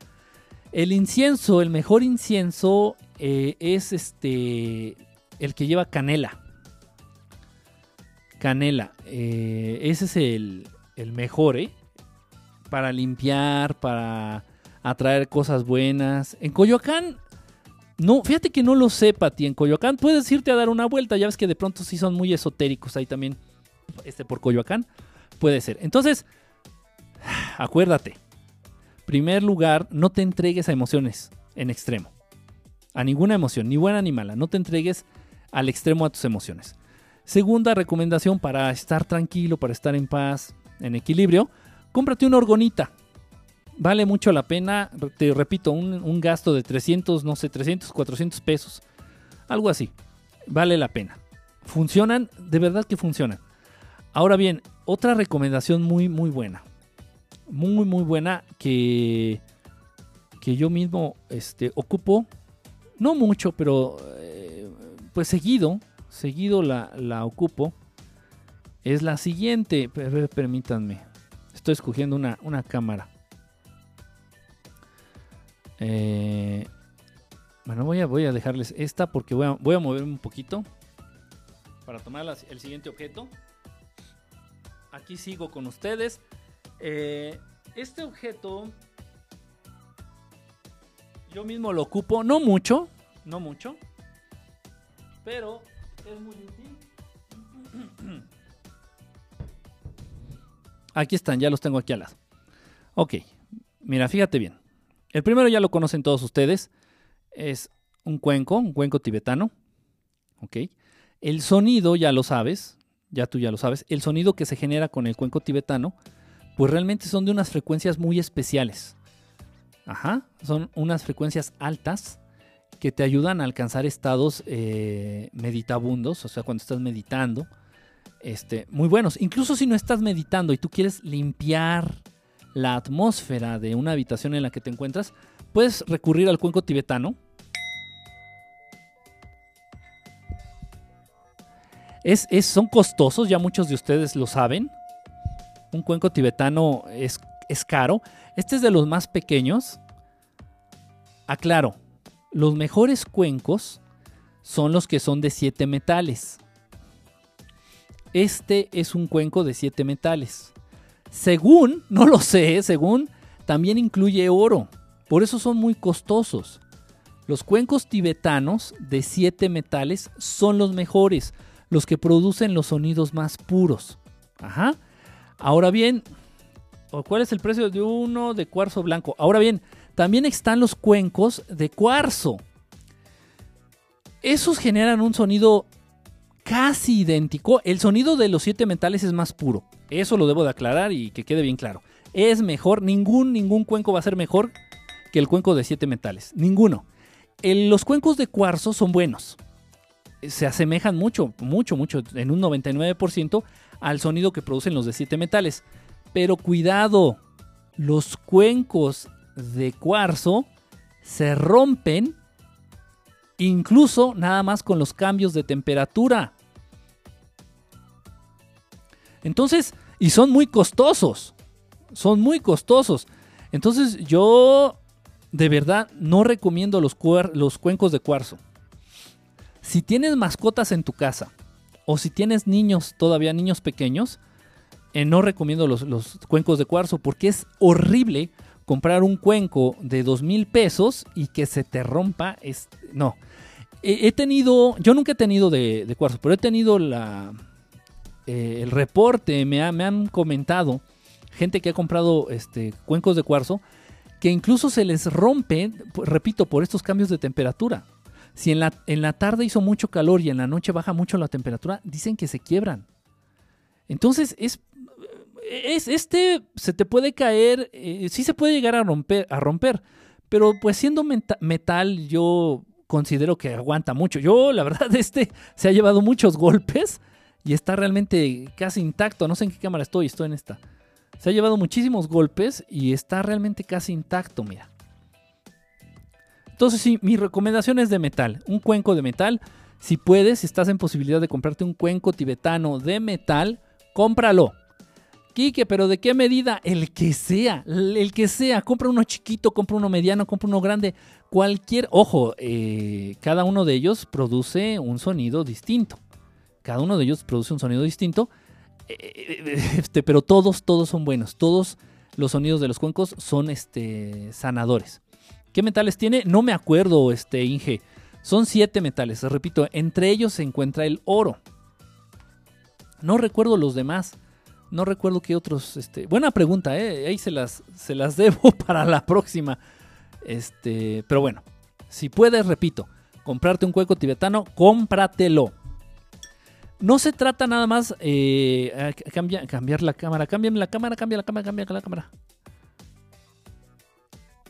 El incienso, el mejor incienso eh, es este el que lleva canela. Canela. Eh, ese es el, mejor, ¿eh? Para limpiar, para atraer cosas buenas. En Coyoacán, no, fíjate que no lo sé, Pati. En Coyoacán puedes irte a dar una vuelta. Ya ves que de pronto sí son muy esotéricos ahí también. Este por Coyoacán. Puede ser. Entonces, acuérdate. Primer lugar, no te entregues a emociones en extremo. A ninguna emoción, ni buena ni mala. No te entregues al extremo a tus emociones. Segunda recomendación para estar tranquilo, para estar en paz, en equilibrio, cómprate una orgonita. Vale mucho la pena, te repito, un, gasto de 300, no sé, 300, 400 pesos. Algo así. Vale la pena. Funcionan, de verdad que funcionan. Ahora bien, otra recomendación muy, muy buena. Muy, muy buena que, que yo mismo este, ocupo. No mucho, pero pues seguido, seguido la, ocupo, es la siguiente. Permítanme, estoy escogiendo una, cámara. Eh, bueno, voy a, voy a dejarles esta porque voy a, voy a mover un poquito para tomar el siguiente objeto. Aquí sigo con ustedes. Eh, este objeto yo mismo lo ocupo, no mucho, no mucho pero es muy útil. Aquí están, ya los tengo aquí al lado. Ok, mira, fíjate bien. El primero ya lo conocen todos ustedes. Es un cuenco, un cuenco tibetano. Ok. El sonido, ya lo sabes, ya tú ya lo sabes, el sonido que se genera con el cuenco tibetano, pues realmente son de unas frecuencias muy especiales. Ajá, son unas frecuencias altas que te ayudan a alcanzar estados eh, meditabundos, o sea, cuando estás meditando, este, muy buenos. Incluso si no estás meditando y tú quieres limpiar la atmósfera de una habitación en la que te encuentras, puedes recurrir al cuenco tibetano. Es, es, son costosos, ya muchos de ustedes lo saben. Un cuenco tibetano es, es caro. Este es de los más pequeños. Aclaro, los mejores cuencos son los que son de siete metales. Este es un cuenco de siete metales. Según, no lo sé, según, también incluye oro. Por eso son muy costosos. Los cuencos tibetanos de siete metales son los mejores, los que producen los sonidos más puros. Ajá. Ahora bien, ¿cuál es el precio de uno de cuarzo blanco? Ahora bien, también están los cuencos de cuarzo. Esos generan un sonido casi idéntico. El sonido de los siete metales es más puro. Eso lo debo de aclarar y que quede bien claro. Es mejor, ningún, ningún cuenco va a ser mejor que el cuenco de siete metales. Ninguno. los cuencos de cuarzo son buenos. Se asemejan mucho, mucho, mucho, en un 99% al sonido que producen los de siete metales. Pero cuidado, los cuencos de cuarzo se rompen incluso nada más con los cambios de temperatura. Entonces, y son muy costosos. Son muy costosos. Entonces yo de verdad no recomiendo los, los cuencos de cuarzo. Si tienes mascotas en tu casa o si tienes niños, todavía niños pequeños, eh, no recomiendo los, los, cuencos de cuarzo porque es horrible comprar un cuenco de dos mil pesos y que se te rompa. Es, no. He, tenido, yo nunca he tenido de, cuarzo, pero he tenido la, eh, el reporte, me, han comentado gente que ha comprado este, cuencos de cuarzo, que incluso se les rompe, repito, por estos cambios de temperatura. Si en la, en la tarde hizo mucho calor y en la noche baja mucho la temperatura, dicen que se quiebran. Entonces, es, es este se te puede caer, eh, sí se puede llegar a romper, a romper, pero pues siendo metal, yo considero que aguanta mucho. Yo, la verdad, este se ha llevado muchos golpes y está realmente casi intacto. No sé en qué cámara estoy, estoy en esta. Se ha llevado muchísimos golpes y está realmente casi intacto, mira. Entonces sí, mi recomendación es de metal, un cuenco de metal. Si puedes, si estás en posibilidad de comprarte un cuenco tibetano de metal, cómpralo. Quique, pero ¿de qué medida? El que sea, el que sea. Compra uno chiquito, compra uno mediano, compra uno grande. Cualquier, ojo, eh, cada uno de ellos produce un sonido distinto. Cada uno de ellos produce un sonido distinto. Eh, eh, este, pero todos, todos son buenos. Todos los sonidos de los cuencos son este, sanadores. ¿Qué metales tiene? No me acuerdo, este, Inge. Son siete metales. Repito, entre ellos se encuentra el oro. No recuerdo los demás. No recuerdo qué otros. Este, buena pregunta, ¿eh? Ahí se las, se las debo para la próxima. Este, pero bueno, si puedes, repito, comprarte un cuenco tibetano, cómpratelo. No se trata nada más eh, cambiar la cámara. Cámbiame la cámara, cambia la cámara, cambia la cámara.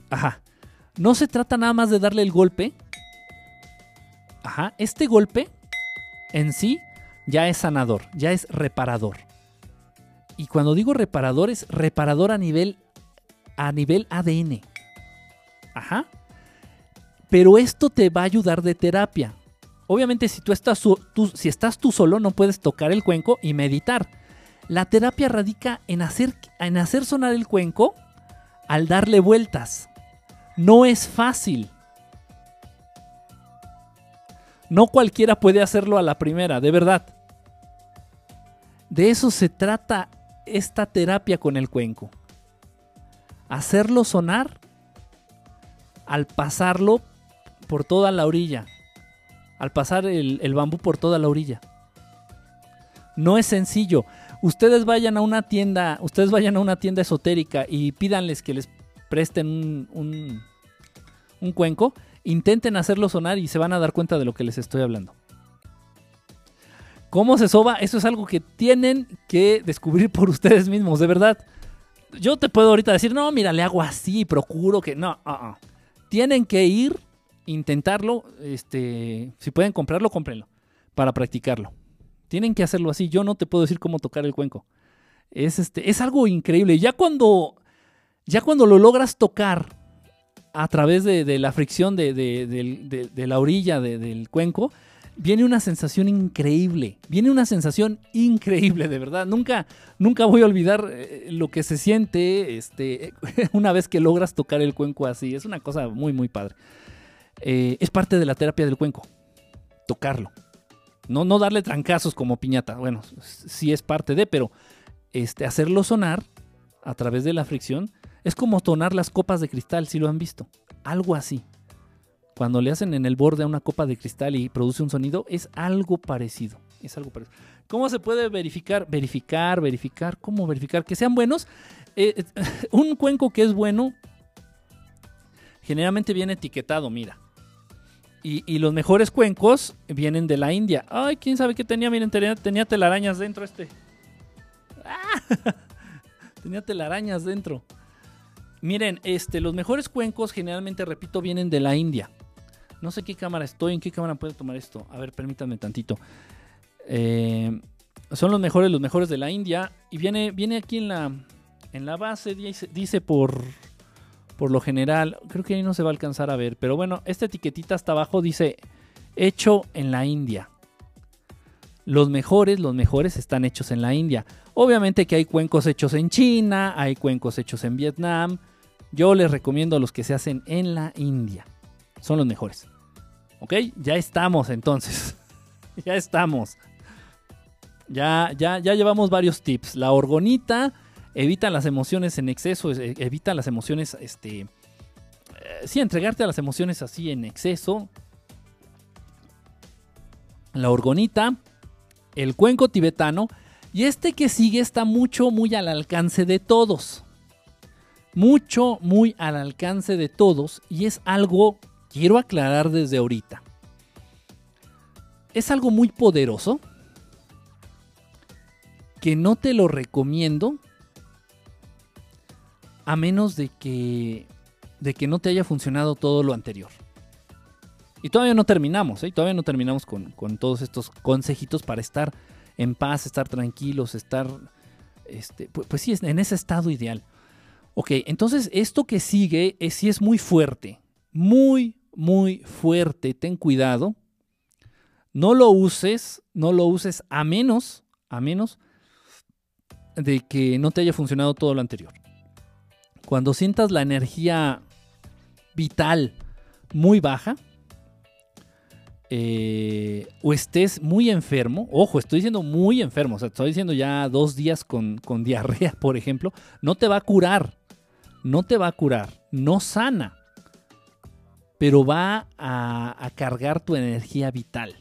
Ajá. No se trata nada más de darle el golpe. Ajá. Este golpe en sí ya es sanador, ya es reparador. Y cuando digo reparador es reparador a nivel a nivel ADN. Ajá. Pero esto te va a ayudar de terapia. Obviamente si tú estás, tú, si estás tú solo no puedes tocar el cuenco y meditar. La terapia radica en hacer, en hacer sonar el cuenco al darle vueltas. No es fácil. No cualquiera puede hacerlo a la primera, de verdad. De eso se trata esta terapia con el cuenco. Hacerlo sonar al pasarlo por toda la orilla al pasar el, bambú por toda la orilla. No es sencillo. Ustedes vayan a una tienda, ustedes vayan a una tienda esotérica y pídanles que les presten un, cuenco, intenten hacerlo sonar y se van a dar cuenta de lo que les estoy hablando. ¿Cómo se soba? Eso es algo que tienen que descubrir por ustedes mismos, de verdad. Yo te puedo ahorita decir, no, mira, le hago así, procuro que... No, uh tienen que ir intentarlo, este, si pueden comprarlo, cómprenlo para practicarlo. Tienen que hacerlo así. Yo no te puedo decir cómo tocar el cuenco. Es, este, es algo increíble. Ya cuando Ya cuando lo logras tocar a través de, la fricción de, la orilla del cuenco, viene una sensación increíble. Viene una sensación increíble, de verdad. Nunca, nunca voy a olvidar eh, lo que se siente este, una vez que logras tocar el cuenco así. Es una cosa muy, muy padre. Eh, es parte de la terapia del cuenco. Tocarlo. No, no darle trancazos como piñata. Bueno, sí es parte de, pero este, hacerlo sonar a través de la fricción es como tonar las copas de cristal, si lo han visto. Algo así. Cuando le hacen en el borde a una copa de cristal y produce un sonido, es algo parecido. Es algo parecido. ¿Cómo se puede verificar? Verificar, verificar. ¿Cómo verificar? Que sean buenos. Eh, eh, un cuenco que es bueno, generalmente viene etiquetado, mira. Y, los mejores cuencos vienen de la India. Ay, quién sabe qué tenía. Miren, tenía, telarañas dentro este. Tenía telarañas dentro. Miren, este, los mejores cuencos generalmente, repito, vienen de la India. No sé qué cámara estoy, en qué cámara puede tomar esto. A ver, permítanme tantito. Eh, son los mejores, los mejores de la India. Y viene, viene aquí en la, en la base, dice, por, por lo general. Creo que ahí no se va a alcanzar a ver. Pero bueno, esta etiquetita hasta abajo dice hecho en la India. Los mejores, los mejores están hechos en la India. Obviamente que hay cuencos hechos en China, hay cuencos hechos en Vietnam. Yo les recomiendo los que se hacen en la India son los mejores. ¿Ok? Ya estamos entonces. ya estamos. Ya, ya, ya llevamos varios tips. La orgonita evita las emociones en exceso, eh, evita las emociones, este... Eh, sí, entregarte a las emociones así en exceso. La orgonita, el cuenco tibetano y este que sigue está mucho, muy al alcance de todos. Mucho, muy al alcance de todos y es algo quiero aclarar desde ahorita. Es algo muy poderoso que no te lo recomiendo a menos de que de que no te haya funcionado todo lo anterior. Y todavía no terminamos, ¿eh? todavía no terminamos con, todos estos consejitos para estar en paz, estar tranquilos, estar, este, pues, pues, sí, en ese estado ideal. Ok, entonces esto que sigue es, sí es muy fuerte, muy, muy fuerte, ten cuidado. No lo uses, no lo uses a menos, a menos de que no te haya funcionado todo lo anterior. Cuando sientas la energía vital muy baja, eh, o estés muy enfermo, ojo, estoy diciendo muy enfermo, o sea, estoy diciendo ya dos días con, con diarrea, por ejemplo, no te va a curar, no te va a curar, no sana pero va a, cargar tu energía vital.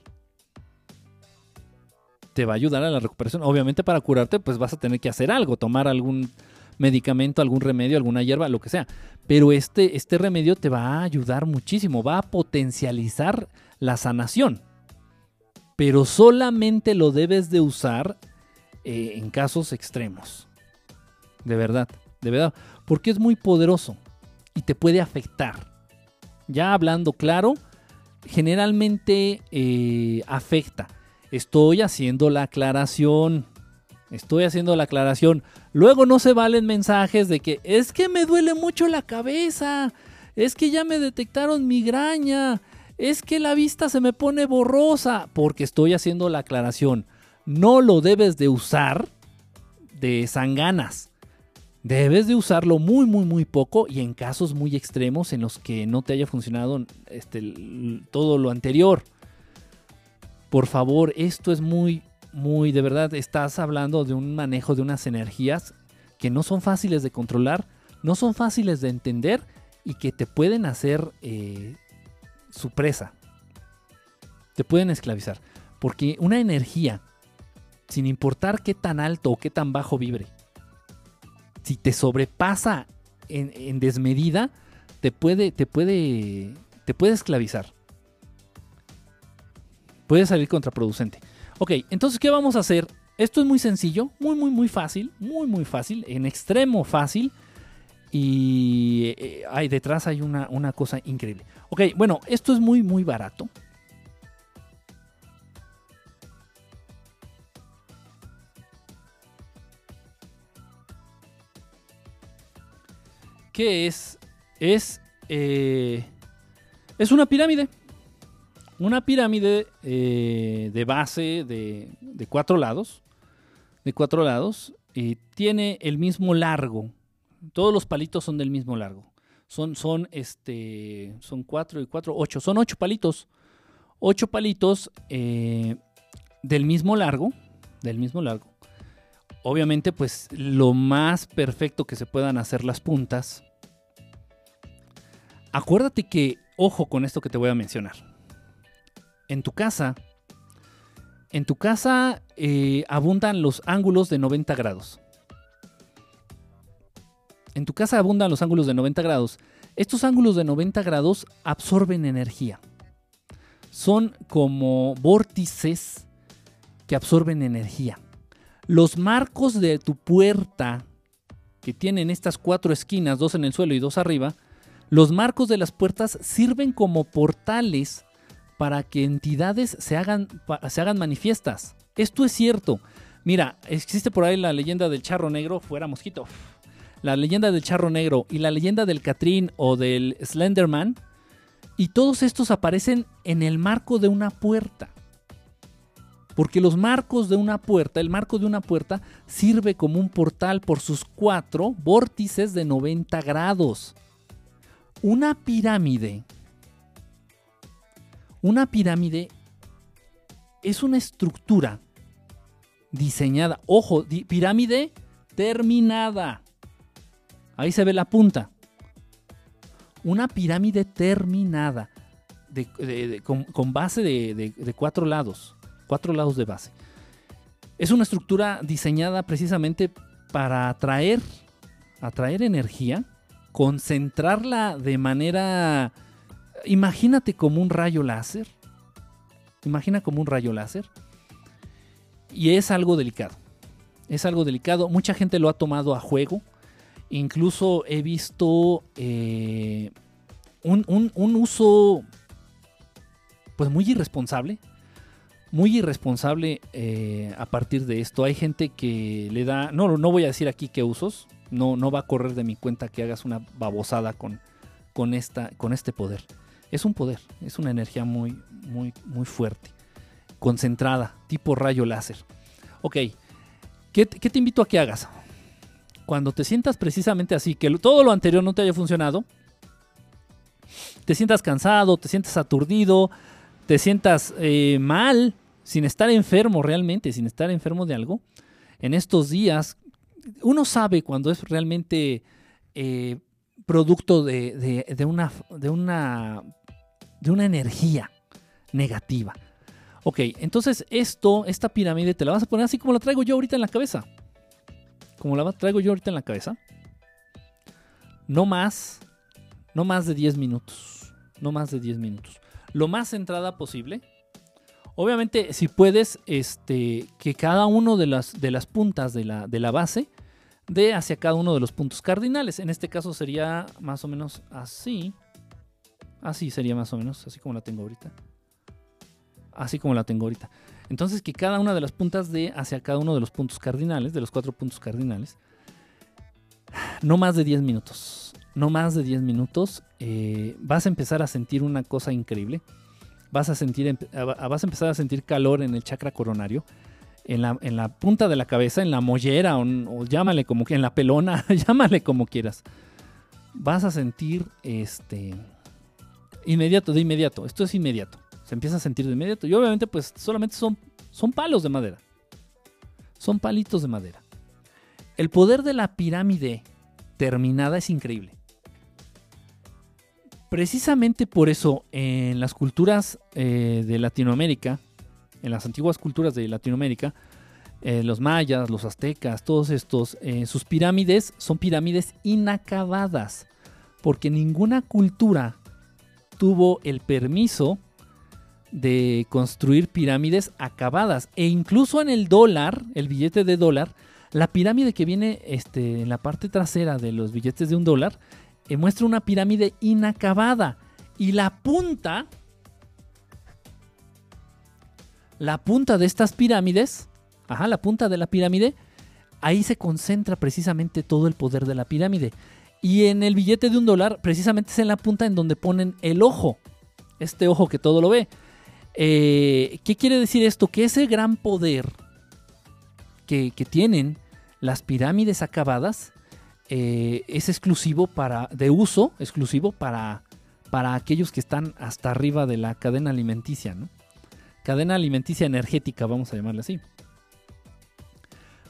Te va a ayudar a la recuperación. Obviamente para curarte pues vas a tener que hacer algo, tomar algún medicamento, algún remedio, alguna hierba, lo que sea. Pero este, este remedio te va a ayudar muchísimo, va a potencializar la sanación. Pero solamente lo debes de usar eh, en casos extremos. De verdad, de verdad. Porque es muy poderoso y te puede afectar ya hablando claro, generalmente eh, afecta. Estoy haciendo la aclaración. Estoy haciendo la aclaración. Luego no se valen mensajes de que es que me duele mucho la cabeza. Es que ya me detectaron migraña. Es que la vista se me pone borrosa. Porque estoy haciendo la aclaración. No lo debes de usar de sanganas. Debes de usarlo muy, muy, muy poco y en casos muy extremos en los que no te haya funcionado este, todo lo anterior. Por favor, esto es muy, muy, de verdad, estás hablando de un manejo de unas energías que no son fáciles de controlar, no son fáciles de entender y que te pueden hacer eh, su presa. Te pueden esclavizar. Porque una energía, sin importar qué tan alto o qué tan bajo vibre, si te sobrepasa en, desmedida, te puede, te puede, te puede esclavizar. Puede salir contraproducente. Ok, entonces, ¿qué vamos a hacer? Esto es muy sencillo, muy, muy, muy fácil, muy, muy fácil, en extremo fácil. Y eh, detrás hay una, una cosa increíble. Ok, bueno, esto es muy, muy barato. ¿Qué es? Es, eh, es una pirámide. Una pirámide eh, de base de, de, cuatro lados. De cuatro lados. Y tiene el mismo largo. Todos los palitos son del mismo largo. Son, son, este, son cuatro y cuatro, ocho. Son ocho palitos. Ocho palitos eh, del mismo largo. Del mismo largo. Obviamente, pues lo más perfecto que se puedan hacer las puntas. Acuérdate que, ojo con esto que te voy a mencionar. En tu casa, en tu casa eh, abundan los ángulos de 90 grados. En tu casa abundan los ángulos de 90 grados. Estos ángulos de 90 grados absorben energía. Son como vórtices que absorben energía. Los marcos de tu puerta, que tienen estas cuatro esquinas, dos en el suelo y dos arriba, los marcos de las puertas sirven como portales para que entidades se hagan, se hagan manifiestas. Esto es cierto. Mira, existe por ahí la leyenda del charro negro, fuera mosquito. La leyenda del charro negro y la leyenda del Catrín o del Slenderman. Y todos estos aparecen en el marco de una puerta. Porque los marcos de una puerta, el marco de una puerta sirve como un portal por sus cuatro vórtices de 90 grados. Una pirámide. Una pirámide es una estructura diseñada. Ojo, pirámide terminada. Ahí se ve la punta. Una pirámide terminada. con, base de cuatro lados cuatro lados de base. Es una estructura diseñada precisamente para atraer, atraer energía, concentrarla de manera, imagínate como un rayo láser, imagina como un rayo láser, y es algo delicado, es algo delicado, mucha gente lo ha tomado a juego, incluso he visto eh, un, un uso pues muy irresponsable muy irresponsable eh, a partir de esto. Hay gente que le da, no, no voy a decir aquí qué usos, no, no va a correr de mi cuenta que hagas una babosada con, con, esta, con este poder. Es un poder, es una energía muy, muy, muy fuerte, concentrada, tipo rayo láser. Ok, ¿qué, qué te invito a que hagas? Cuando te sientas precisamente así, que todo lo anterior no te haya funcionado, te sientas cansado, te sientas aturdido, te sientas eh, mal, sin estar enfermo realmente, sin estar enfermo de algo, en estos días, uno sabe cuando es realmente eh, producto de, una, de, una, de una energía negativa. Ok, entonces esto, esta pirámide, te la vas a poner así como la traigo yo ahorita en la cabeza. Como la traigo yo ahorita en la cabeza. No más, no más de 10 minutos. No más de 10 minutos lo más centrada posible. Obviamente, si puedes, este, que cada uno de las, de las puntas de la, de la base dé hacia cada uno de los puntos cardinales. En este caso sería más o menos así. Así sería más o menos, así como la tengo ahorita. Así como la tengo ahorita. Entonces, que cada una de las puntas dé hacia cada uno de los puntos cardinales, de los cuatro puntos cardinales. No más de 10 minutos no más de 10 minutos, eh, vas a empezar a sentir una cosa increíble. Vas a, sentir, vas a empezar a sentir calor en el chakra coronario, en la, punta de la cabeza, en la mollera, o, llámale como en la pelona, llámale como quieras. Vas a sentir este inmediato, de inmediato. Esto es inmediato. Se empieza a sentir de inmediato. Y obviamente, pues solamente son palos de madera. Son palitos de madera. El poder de la pirámide terminada es increíble. Precisamente por eso en las culturas eh, de Latinoamérica, en las antiguas culturas de Latinoamérica, eh, los mayas, los aztecas, todos estos, eh, sus pirámides son pirámides inacabadas, porque ninguna cultura tuvo el permiso de construir pirámides acabadas. E incluso en el dólar, el billete de dólar, la pirámide que viene este, en la parte trasera de los billetes de un dólar muestra una pirámide inacabada. Y la punta, la punta de estas pirámides, ajá, la punta de la pirámide, ahí se concentra precisamente todo el poder de la pirámide. Y en el billete de un dólar, precisamente es en la punta en donde ponen el ojo. Este ojo que todo lo ve. Eh, ¿Qué quiere decir esto? Que ese gran poder que, tienen las pirámides acabadas eh, es exclusivo para. de uso, exclusivo para, para aquellos que están hasta arriba de la cadena alimenticia, ¿no? Cadena alimenticia energética, vamos a llamarle así.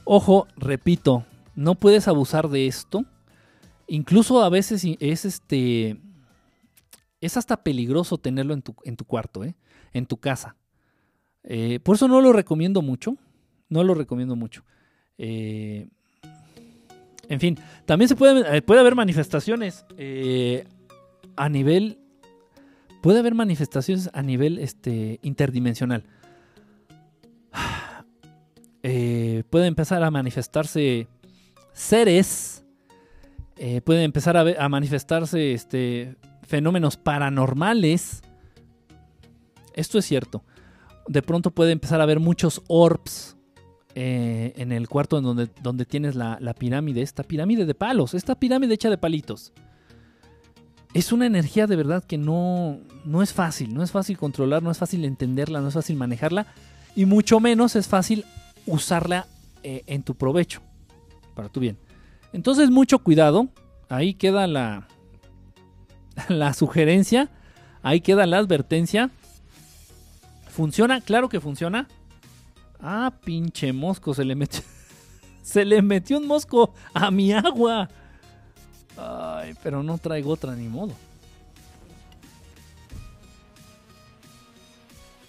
Ojo, repito, no puedes abusar de esto. Incluso a veces es este. Es hasta peligroso tenerlo en tu, en tu cuarto, ¿eh? en tu casa. Eh, por eso no lo recomiendo mucho. No lo recomiendo mucho. Eh, en fin, también se puede, puede haber manifestaciones a nivel. Puede haber manifestaciones a nivel este, interdimensional. Eh, puede empezar a manifestarse seres, eh, pueden empezar a, manifestarse este, fenómenos paranormales. Esto es cierto. De pronto puede empezar a haber muchos orbs eh, en el cuarto en donde, tienes la, la, pirámide, esta pirámide de palos, esta pirámide hecha de palitos. Es una energía de verdad que no, no es fácil, no es fácil controlar, no es fácil entenderla, no es fácil manejarla y mucho menos es fácil usarla eh, en tu provecho, para tu bien. Entonces, mucho cuidado. Ahí queda la, la sugerencia. Ahí queda la advertencia. ¿Funciona? Claro que funciona. Ah, pinche mosco, se le metió. Se le metió un mosco a mi agua. Ay, pero no traigo otra ni modo.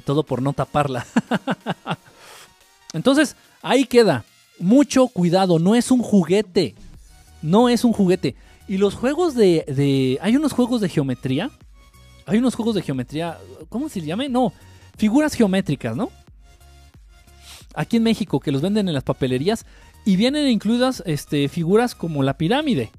Todo por no taparla. Entonces, ahí queda. Mucho cuidado, no es un juguete. No es un juguete. Y los juegos de, Hay unos juegos de geometría. Hay unos juegos de geometría. ¿Cómo se llame? No. Figuras geométricas, ¿no? Aquí en México, que los venden en las papelerías. Y vienen incluidas este, figuras como la pirámide.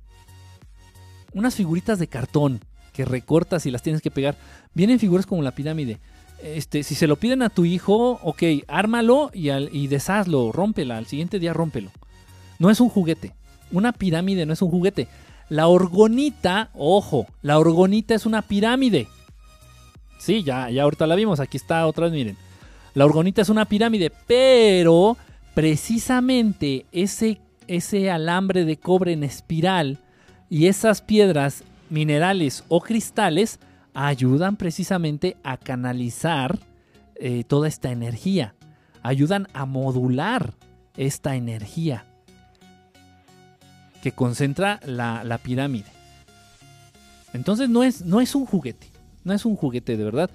Unas figuritas de cartón que recortas y las tienes que pegar. Vienen figuras como la pirámide este, si se lo piden a tu hijo, ok, ármalo y, deshazlo, rómpela, al siguiente día rómpelo. No es un juguete. Una pirámide no es un juguete. La orgonita, ojo, la orgonita es una pirámide. Sí, ya, ya ahorita la vimos, aquí está otra vez, miren. La orgonita es una pirámide, pero precisamente ese, ese alambre de cobre en espiral y esas piedras minerales o cristales ayudan precisamente a canalizar eh, toda esta energía, ayudan a modular esta energía que concentra la, pirámide. Entonces no es, no es un juguete, no es un juguete de verdad.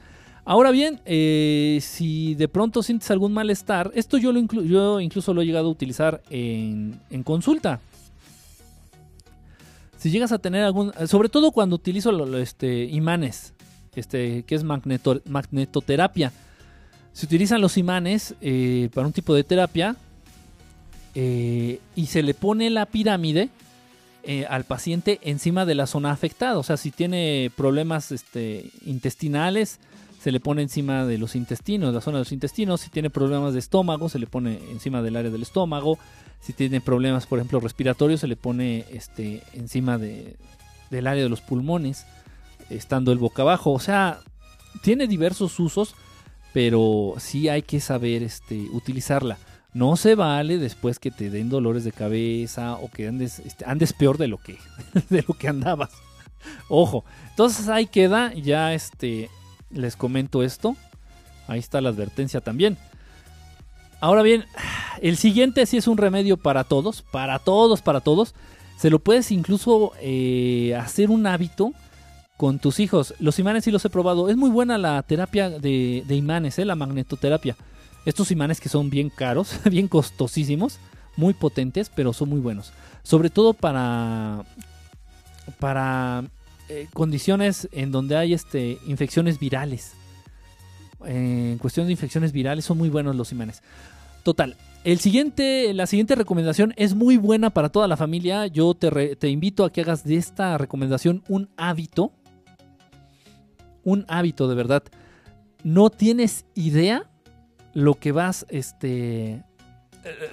Ahora bien, eh, si de pronto sientes algún malestar, esto yo, lo yo incluso lo he llegado a utilizar en, en consulta si llegas a tener algún, sobre todo cuando utilizo este, imanes, este, que es magnetoterapia. Se utilizan los imanes eh, para un tipo de terapia eh, y se le pone la pirámide al paciente encima de la zona afectada. O sea, si tiene problemas este, intestinales, se le pone encima de los intestinos, la zona de los intestinos. Si tiene problemas de estómago, se le pone encima del área del estómago. Si tiene problemas, por ejemplo, respiratorios, se le pone este, encima de, del área de los pulmones, estando el boca abajo. O sea, tiene diversos usos, pero sí hay que saber este, utilizarla. No se vale después que te den dolores de cabeza o que andes, este, peor de lo que, de lo que andabas. Ojo, entonces ahí queda, ya este, les comento esto. Ahí está la advertencia también. Ahora bien, el siguiente sí es un remedio para todos, para todos, para todos. Se lo puedes incluso eh, hacer un hábito con tus hijos. Los imanes sí los he probado. Es muy buena la terapia de, imanes, ¿eh? la magnetoterapia. Estos imanes que son bien caros, bien costosísimos, muy potentes, pero son muy buenos. Sobre todo para, para eh, condiciones en donde hay este, infecciones virales en cuestión de infecciones virales son muy buenos los imanes. Total, el siguiente, la siguiente recomendación es muy buena para toda la familia. Yo te, te invito a que hagas de esta recomendación un hábito. Un hábito de verdad. No tienes idea lo que vas, este, eh,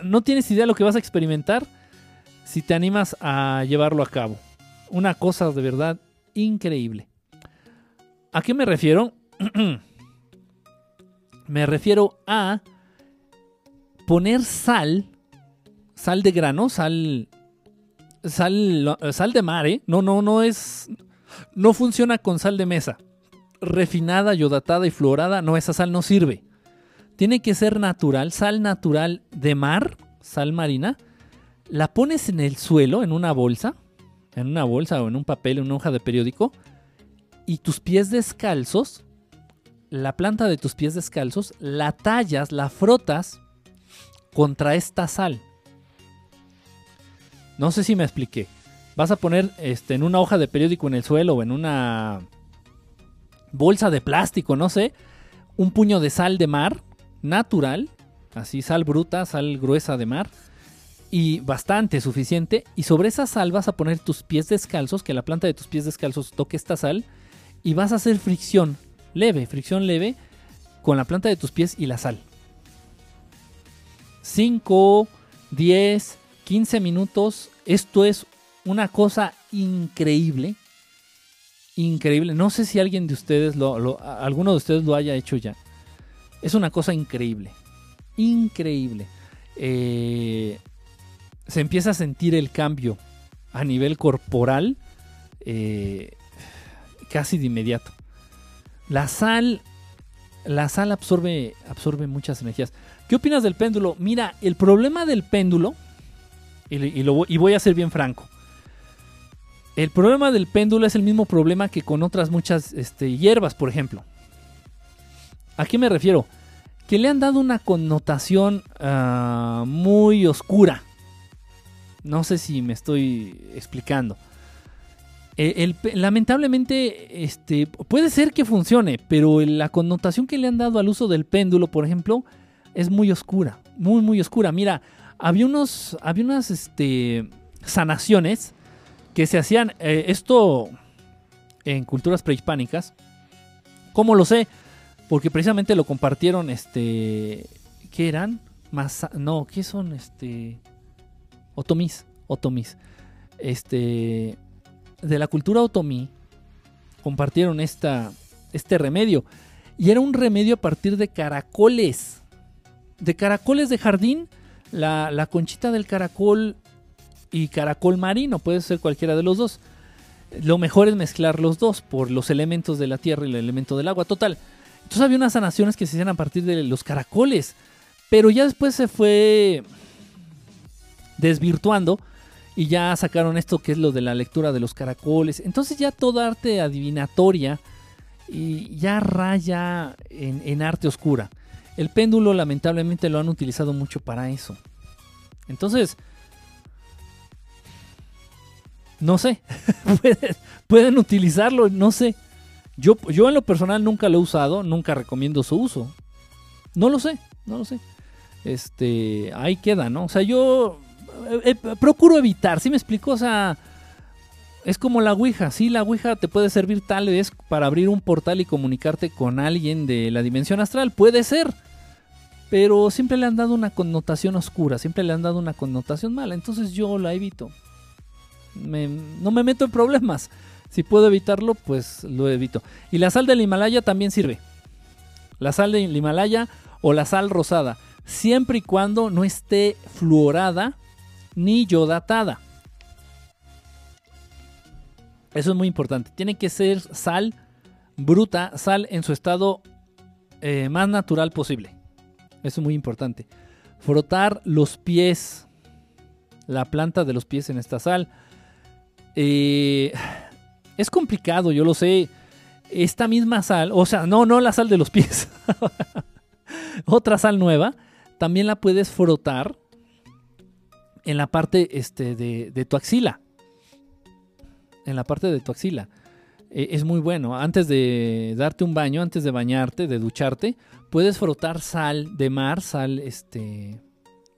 no tienes idea lo que vas a experimentar si te animas a llevarlo a cabo. Una cosa de verdad increíble. ¿A qué me refiero? me refiero a poner sal, sal de grano, sal, sal, sal de mar, ¿eh? No, no, no es, no funciona con sal de mesa. Refinada, yodatada y fluorada, no, esa sal no sirve. Tiene que ser natural, sal natural de mar, sal marina. La pones en el suelo, en una bolsa, en una bolsa o en un papel, en una hoja de periódico, y tus pies descalzos, la planta de tus pies descalzos, la tallas, la frotas contra esta sal. No sé si me expliqué. Vas a poner este, en una hoja de periódico en el suelo o en una bolsa de plástico, no sé, un puño de sal de mar natural, así sal bruta, sal gruesa de mar, y bastante suficiente. Y sobre esa sal vas a poner tus pies descalzos, que la planta de tus pies descalzos toque esta sal, y vas a hacer fricción leve, fricción leve con la planta de tus pies y la sal. 5, 10, 15 minutos. Esto es una cosa increíble. Increíble. No sé si alguien de ustedes, lo, alguno de ustedes lo haya hecho ya. Es una cosa increíble. Increíble. Eh, se empieza a sentir el cambio a nivel corporal eh, casi de inmediato. La sal, la sal absorbe, absorbe muchas energías. ¿Qué opinas del péndulo? Mira, el problema del péndulo, y, voy a ser bien franco, el problema del péndulo es el mismo problema que con otras muchas este, hierbas, por ejemplo. ¿A qué me refiero? Que le han dado una connotación ah, muy oscura. No sé si me estoy explicando. Eh, lamentablemente, este, puede ser que funcione, pero la connotación que le han dado al uso del péndulo, por ejemplo, es muy oscura, muy, muy oscura. Mira, había, unos, había unas este, sanaciones que se hacían, eh, esto en culturas prehispánicas. ¿Cómo lo sé? Porque precisamente lo compartieron, este, ¿qué eran? No, ¿qué son? Este, otomís, otomís. Este, de la cultura otomí compartieron esta, este remedio. Y era un remedio a partir de caracoles. De caracoles de jardín, la, conchita del caracol y caracol marino, puede ser cualquiera de los dos. Lo mejor es mezclar los dos por los elementos de la tierra y el elemento del agua. Total. Entonces había unas sanaciones que se hacían a partir de los caracoles. Pero ya después se fue desvirtuando y ya sacaron esto que es lo de la lectura de los caracoles. Entonces ya toda arte adivinatoria y ya raya en, arte oscura. El péndulo lamentablemente lo han utilizado mucho para eso. Entonces, no sé, pueden, utilizarlo, no sé. Yo, yo en lo personal nunca lo he usado, nunca recomiendo su uso. No lo sé, no lo sé. Este, ahí queda, ¿no? O sea, yo eh, eh, procuro evitar, ¿sí me explico? O sea, es como la Ouija, sí, la Ouija te puede servir tal vez para abrir un portal y comunicarte con alguien de la dimensión astral, puede ser, pero siempre le han dado una connotación oscura, siempre le han dado una connotación mala, entonces yo la evito. no me meto en problemas. Si puedo evitarlo, pues lo evito. Y la sal del Himalaya también sirve. La sal del Himalaya o la sal rosada, siempre y cuando no esté fluorada ni yodatada. Eso es muy importante. Tiene que ser sal bruta, sal en su estado eh, más natural posible. Eso es muy importante. Frotar los pies, la planta de los pies en esta sal. Eh, es complicado, yo lo sé. Esta misma sal, o sea, no, no la sal de los pies. Otra sal nueva, también la puedes frotar en la parte este, de, tu axila. En la parte de tu axila. E, es muy bueno. Antes de darte un baño, antes de bañarte, de ducharte, puedes frotar sal de mar, sal este,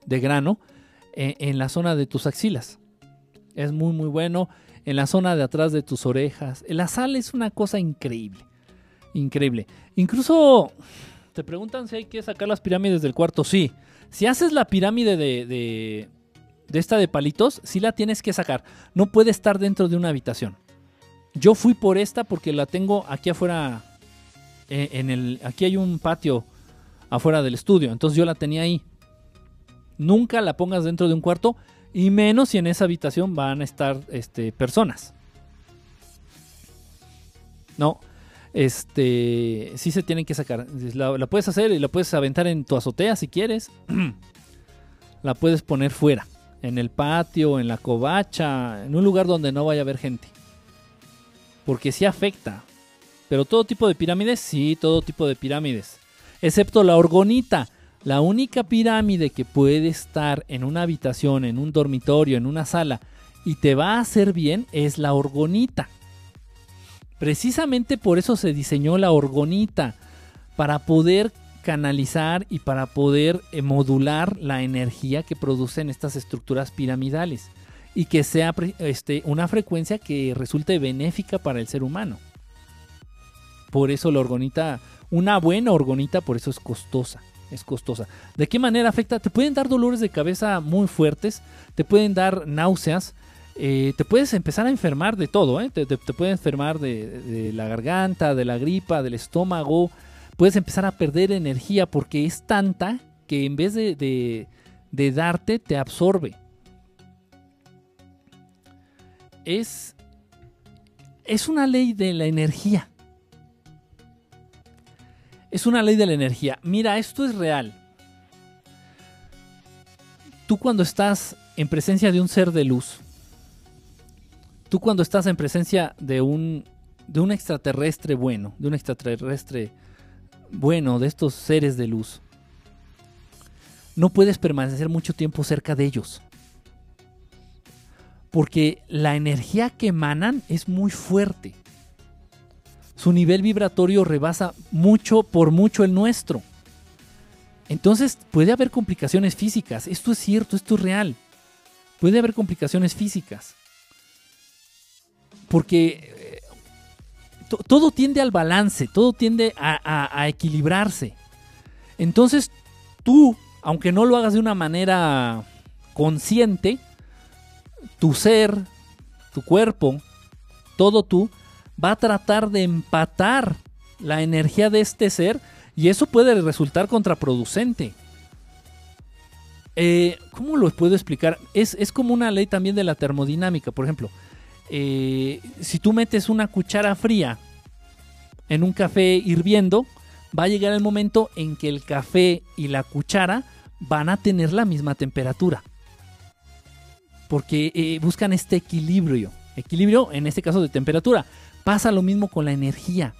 de grano, e, en, la zona de tus axilas. Es muy, muy bueno. En la zona de atrás de tus orejas. La sal es una cosa increíble. Increíble. Incluso te preguntan si hay que sacar las pirámides del cuarto. Sí. Si haces la pirámide de, de esta de palitos, sí la tienes que sacar. No puede estar dentro de una habitación. Yo fui por esta porque la tengo aquí afuera. eh, en el, aquí hay un patio afuera del estudio. Entonces yo la tenía ahí. Nunca la pongas dentro de un cuarto. Y menos si en esa habitación van a estar este, personas. No. Este. Sí se tienen que sacar. La, la puedes hacer y la puedes aventar en tu azotea si quieres. la puedes poner fuera. En el patio, en la covacha. En un lugar donde no vaya a haber gente. Porque sí afecta. Pero todo tipo de pirámides, sí, todo tipo de pirámides. Excepto la orgonita. La única pirámide que puede estar en una habitación, en un dormitorio, en una sala y te va a hacer bien es la orgonita. Precisamente por eso se diseñó la orgonita, para poder canalizar y para poder eh, modular la energía que producen estas estructuras piramidales y que sea este, una frecuencia que resulte benéfica para el ser humano. Por eso la orgonita, una buena orgonita, por eso es costosa. Es costosa. ¿De qué manera afecta? Te pueden dar dolores de cabeza muy fuertes, te pueden dar náuseas, eh, te puedes empezar a enfermar de todo, ¿eh? te, te- te puede enfermar de, de la garganta, de la gripa, del estómago, puedes empezar a perder energía porque es tanta que en vez de, de- darte, te absorbe. Es, es una ley de la energía. Es una ley de la energía. Mira, esto es real. Tú cuando estás en presencia de un ser de luz, tú cuando estás en presencia de un, de un extraterrestre bueno, de un extraterrestre bueno, de estos seres de luz, no puedes permanecer mucho tiempo cerca de ellos. Porque la energía que emanan es muy fuerte. Su nivel vibratorio rebasa mucho por mucho el nuestro. Entonces puede haber complicaciones físicas. Esto es cierto, esto es real. Puede haber complicaciones físicas. Porque todo tiende al balance, todo tiende a, equilibrarse. Entonces tú, aunque no lo hagas de una manera consciente, tu ser, tu cuerpo, todo tú, va a tratar de empatar la energía de este ser y eso puede resultar contraproducente. Eh, ¿Cómo lo puedo explicar? Es, es como una ley también de la termodinámica. Por ejemplo, eh, si tú metes una cuchara fría en un café hirviendo, va a llegar el momento en que el café y la cuchara van a tener la misma temperatura. Porque eh, buscan este equilibrio. Equilibrio, en este caso, de temperatura. Pasa lo mismo con la energía.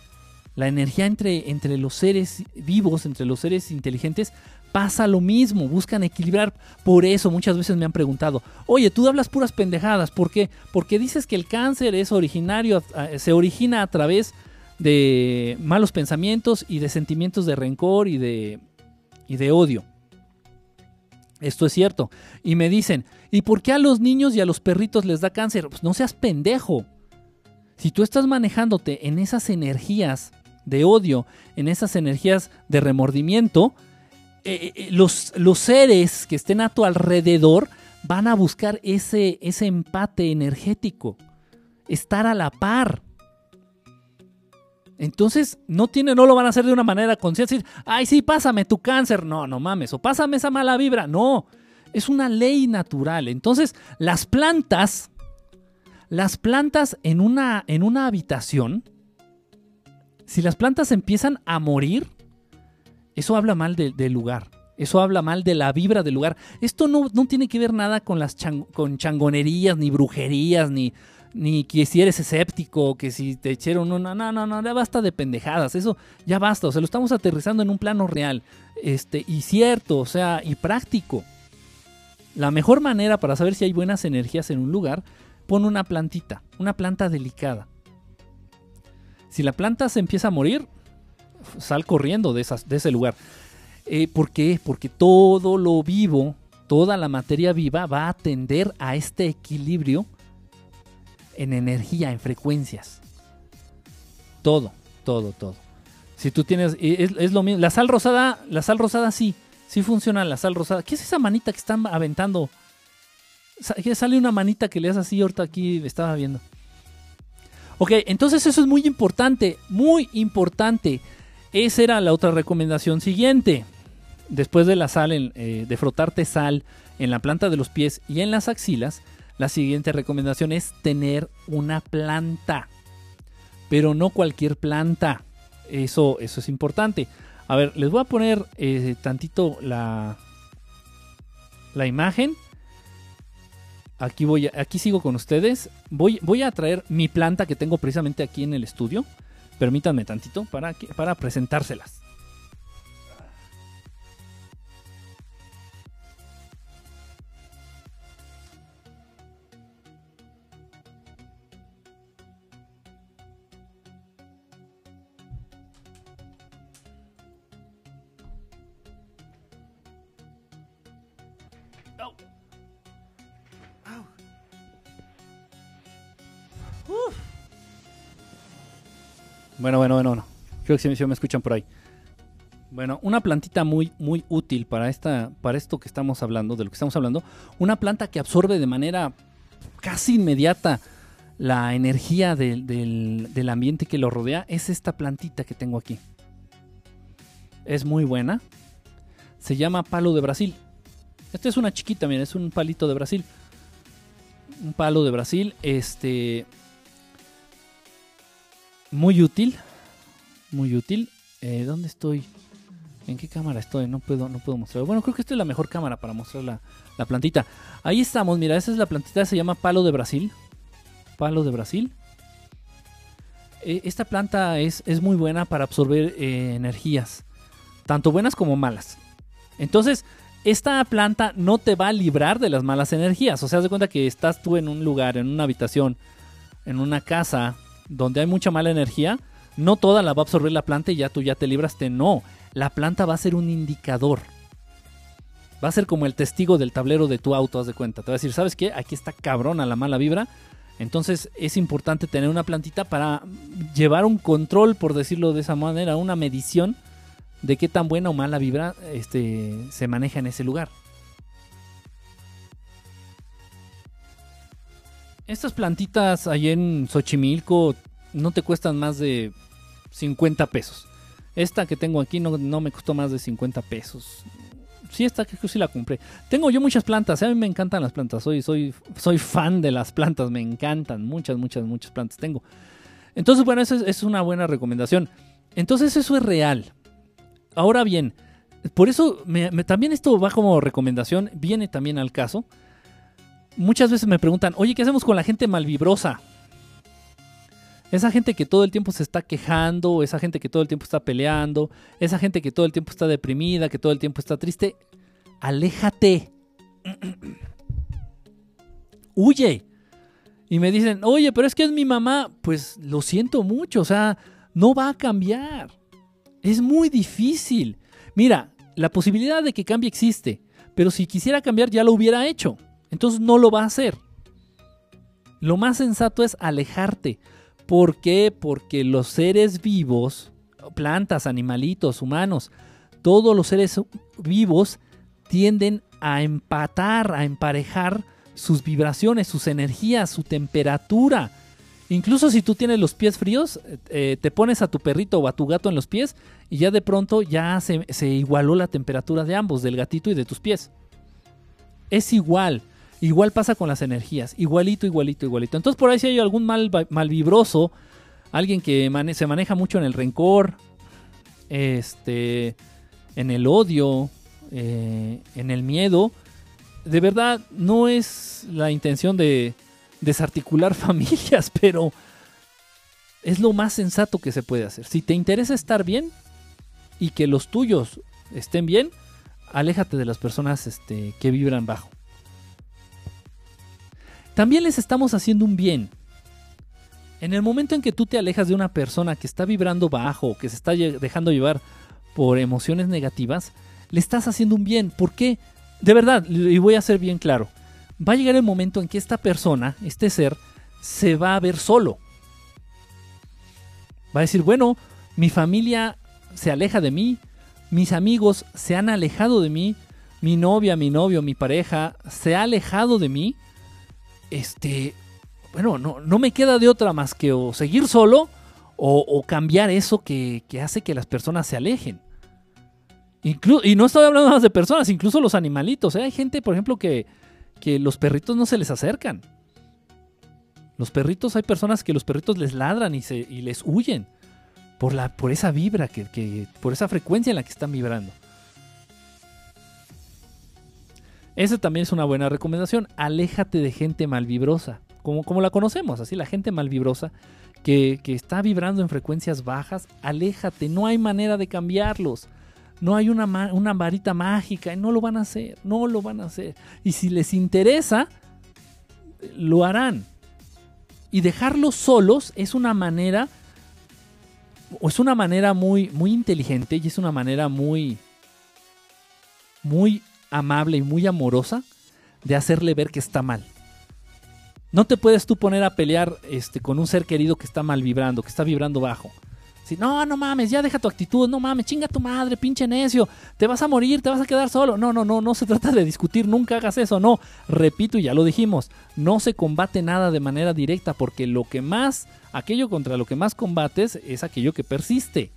La energía entre, entre los seres vivos, entre los seres inteligentes, pasa lo mismo. Buscan equilibrar. Por eso muchas veces me han preguntado, oye, tú hablas puras pendejadas. ¿Por qué? Porque dices que el cáncer es originario, se origina a través de malos pensamientos y de sentimientos de rencor y de, y de odio. Esto es cierto. Y me dicen, ¿y por qué a los niños y a los perritos les da cáncer? Pues no seas pendejo. Si tú estás manejándote en esas energías de odio, en esas energías de remordimiento, eh, eh, los, los seres que estén a tu alrededor van a buscar ese, ese empate energético, estar a la par. Entonces, no tiene, no lo van a hacer de una manera consciente. decir, Ay, sí, pásame tu cáncer. No, no mames. O pásame esa mala vibra. No. Es una ley natural. Entonces, las plantas, las plantas en una, en una habitación, si las plantas empiezan a morir, eso habla mal de- del lugar. Eso habla mal de la vibra del lugar. Esto no, no tiene que ver nada con las con changonerías, ni brujerías, ni, ni que si eres escéptico, que si te echaron una. No, no, no, ya basta de pendejadas. Eso ya basta. O sea, lo estamos aterrizando en un plano real. Este, y cierto, o sea, y práctico. La mejor manera para saber si hay buenas energías en un lugar, pon una plantita, una planta delicada. Si la planta se empieza a morir, sal corriendo de, de ese lugar. Eh, ¿Por qué? Porque todo lo vivo, toda la materia viva va a tender a este equilibrio en energía, en frecuencias. Todo, todo, todo. Si tú tienes, es, es lo mismo. La sal rosada, la sal rosada sí, sí funciona la sal rosada. ¿Qué es esa manita que están aventando? Sale una manita que le hace así, ahorita aquí estaba viendo. Ok, entonces eso es muy importante, muy importante. Esa era la otra recomendación siguiente. Después de la sal, eh, de frotarte sal en la planta de los pies y en las axilas, la siguiente recomendación es tener una planta. Pero no cualquier planta. Eso, eso es importante. A ver, les voy a poner eh, tantito la, la imagen. Aquí, voy aquí sigo con ustedes. Voy, voy a traer mi planta que tengo precisamente aquí en el estudio. Permítanme tantito para, para presentárselas. Bueno, bueno, bueno, bueno. Creo que sí, me escuchan por ahí. Bueno, una plantita muy, muy útil para, esta, para esto que estamos hablando, de lo que estamos hablando. Una planta que absorbe de manera casi inmediata la energía del, del ambiente que lo rodea es esta plantita que tengo aquí. Es muy buena. Se llama palo de Brasil. Esta es una chiquita, miren, es un palito de Brasil. Un palo de Brasil. Este muy útil. Muy útil. Eh, ¿Dónde estoy? ¿En qué cámara estoy? No puedo, no puedo mostrar. Bueno, creo que esta es la mejor cámara para mostrar la, plantita. Ahí estamos, mira, esa es la plantita, se llama palo de Brasil. Palo de Brasil. E, esta planta es, es, muy buena para absorber eh, energías, tanto buenas como malas. Entonces, esta planta no te va a librar de las malas energías. O sea, haz de cuenta que estás tú en un lugar, en una habitación, en una casa, donde hay mucha mala energía, no toda la va a absorber la planta y ya tú ya te libraste. No, la planta va a ser un indicador. Va a ser como el testigo del tablero de tu auto, haz de cuenta. Te va a decir, ¿sabes qué? Aquí está cabrona la mala vibra. Entonces es importante tener una plantita para llevar un control, por decirlo de esa manera, una medición de qué tan buena o mala vibra este, se maneja en ese lugar. Estas plantitas ahí en Xochimilco no te cuestan más de 50 pesos. Esta que tengo aquí no, me costó más de 50 pesos. Sí, esta que sí la compré. Tengo yo muchas plantas. A mí me encantan las plantas. Soy, soy, soy fan de las plantas. Me encantan. Muchas, muchas, muchas plantas tengo. Entonces, bueno, esa es, una buena recomendación. Entonces, eso es real. Ahora bien, por eso también esto va como recomendación. Viene también al caso muchas veces me preguntan, oye, ¿qué hacemos con la gente malvibrosa? Esa gente que todo el tiempo se está quejando, esa gente que todo el tiempo está peleando, esa gente que todo el tiempo está deprimida, que todo el tiempo está triste, aléjate. Huye. Y me dicen, oye, pero es que es mi mamá. Pues lo siento mucho, o sea, no va a cambiar. Es muy difícil. Mira, la posibilidad de que cambie existe, pero si quisiera cambiar ya lo hubiera hecho. Entonces no lo va a hacer. Lo más sensato es alejarte. ¿Por qué? Porque los seres vivos, plantas, animalitos, humanos, todos los seres vivos tienden a empatar, a emparejar sus vibraciones, sus energías, su temperatura. Incluso si tú tienes los pies fríos, eh, te pones a tu perrito o a tu gato en los pies y ya de pronto ya se igualó la temperatura de ambos, del gatito y de tus pies. Es igual. Igual pasa con las energías, igualito, igualito, igualito. Entonces por ahí si hay algún mal, mal vibroso, alguien que se maneja mucho en el rencor, este, en el odio, eh, en el miedo, de verdad no es la intención de desarticular familias, pero es lo más sensato que se puede hacer. Si te interesa estar bien y que los tuyos estén bien, aléjate de las personas este, que vibran bajo también les estamos haciendo un bien. En el momento en que tú te alejas de una persona que está vibrando bajo, que se está dejando llevar por emociones negativas, le estás haciendo un bien. ¿Por qué? De verdad, y voy a ser bien claro, va a llegar el momento en que esta persona, este ser, se va a ver solo. Va a decir, bueno, mi familia se aleja de mí, mis amigos se han alejado de mí, mi novia, mi novio, mi pareja se ha alejado de mí este, bueno, no, no me queda de otra más que o seguir solo o, cambiar eso que, hace que las personas se alejen. y no estoy hablando más de personas, incluso los animalitos. ¿eh? Hay gente, por ejemplo, que, que los perritos no se les acercan. Los perritos, hay personas que los perritos les ladran y, se, y les huyen por, la, por esa vibra, que, por esa frecuencia en la que están vibrando. Esa también es una buena recomendación. Aléjate de gente malvibrosa, como, como la conocemos, así la gente malvibrosa que, que está vibrando en frecuencias bajas, aléjate, no hay manera de cambiarlos. No hay una, una varita mágica, no lo van a hacer, no lo van a hacer. Y si les interesa, lo harán. Y dejarlos solos es una manera, es una manera muy, muy inteligente y es una manera muy, muy amable y muy amorosa de hacerle ver que está mal. No te puedes tú poner a pelear este, con un ser querido que está mal vibrando, que está vibrando bajo no, no mames, ya deja tu actitud, no mames, chinga tu madre, pinche necio, te vas a morir, te vas a quedar solo. No, no, no, no se trata de discutir, nunca hagas eso, no. Repito, y ya lo dijimos, no se combate nada de manera directa porque lo que más, aquello contra lo que más combates es aquello que persiste.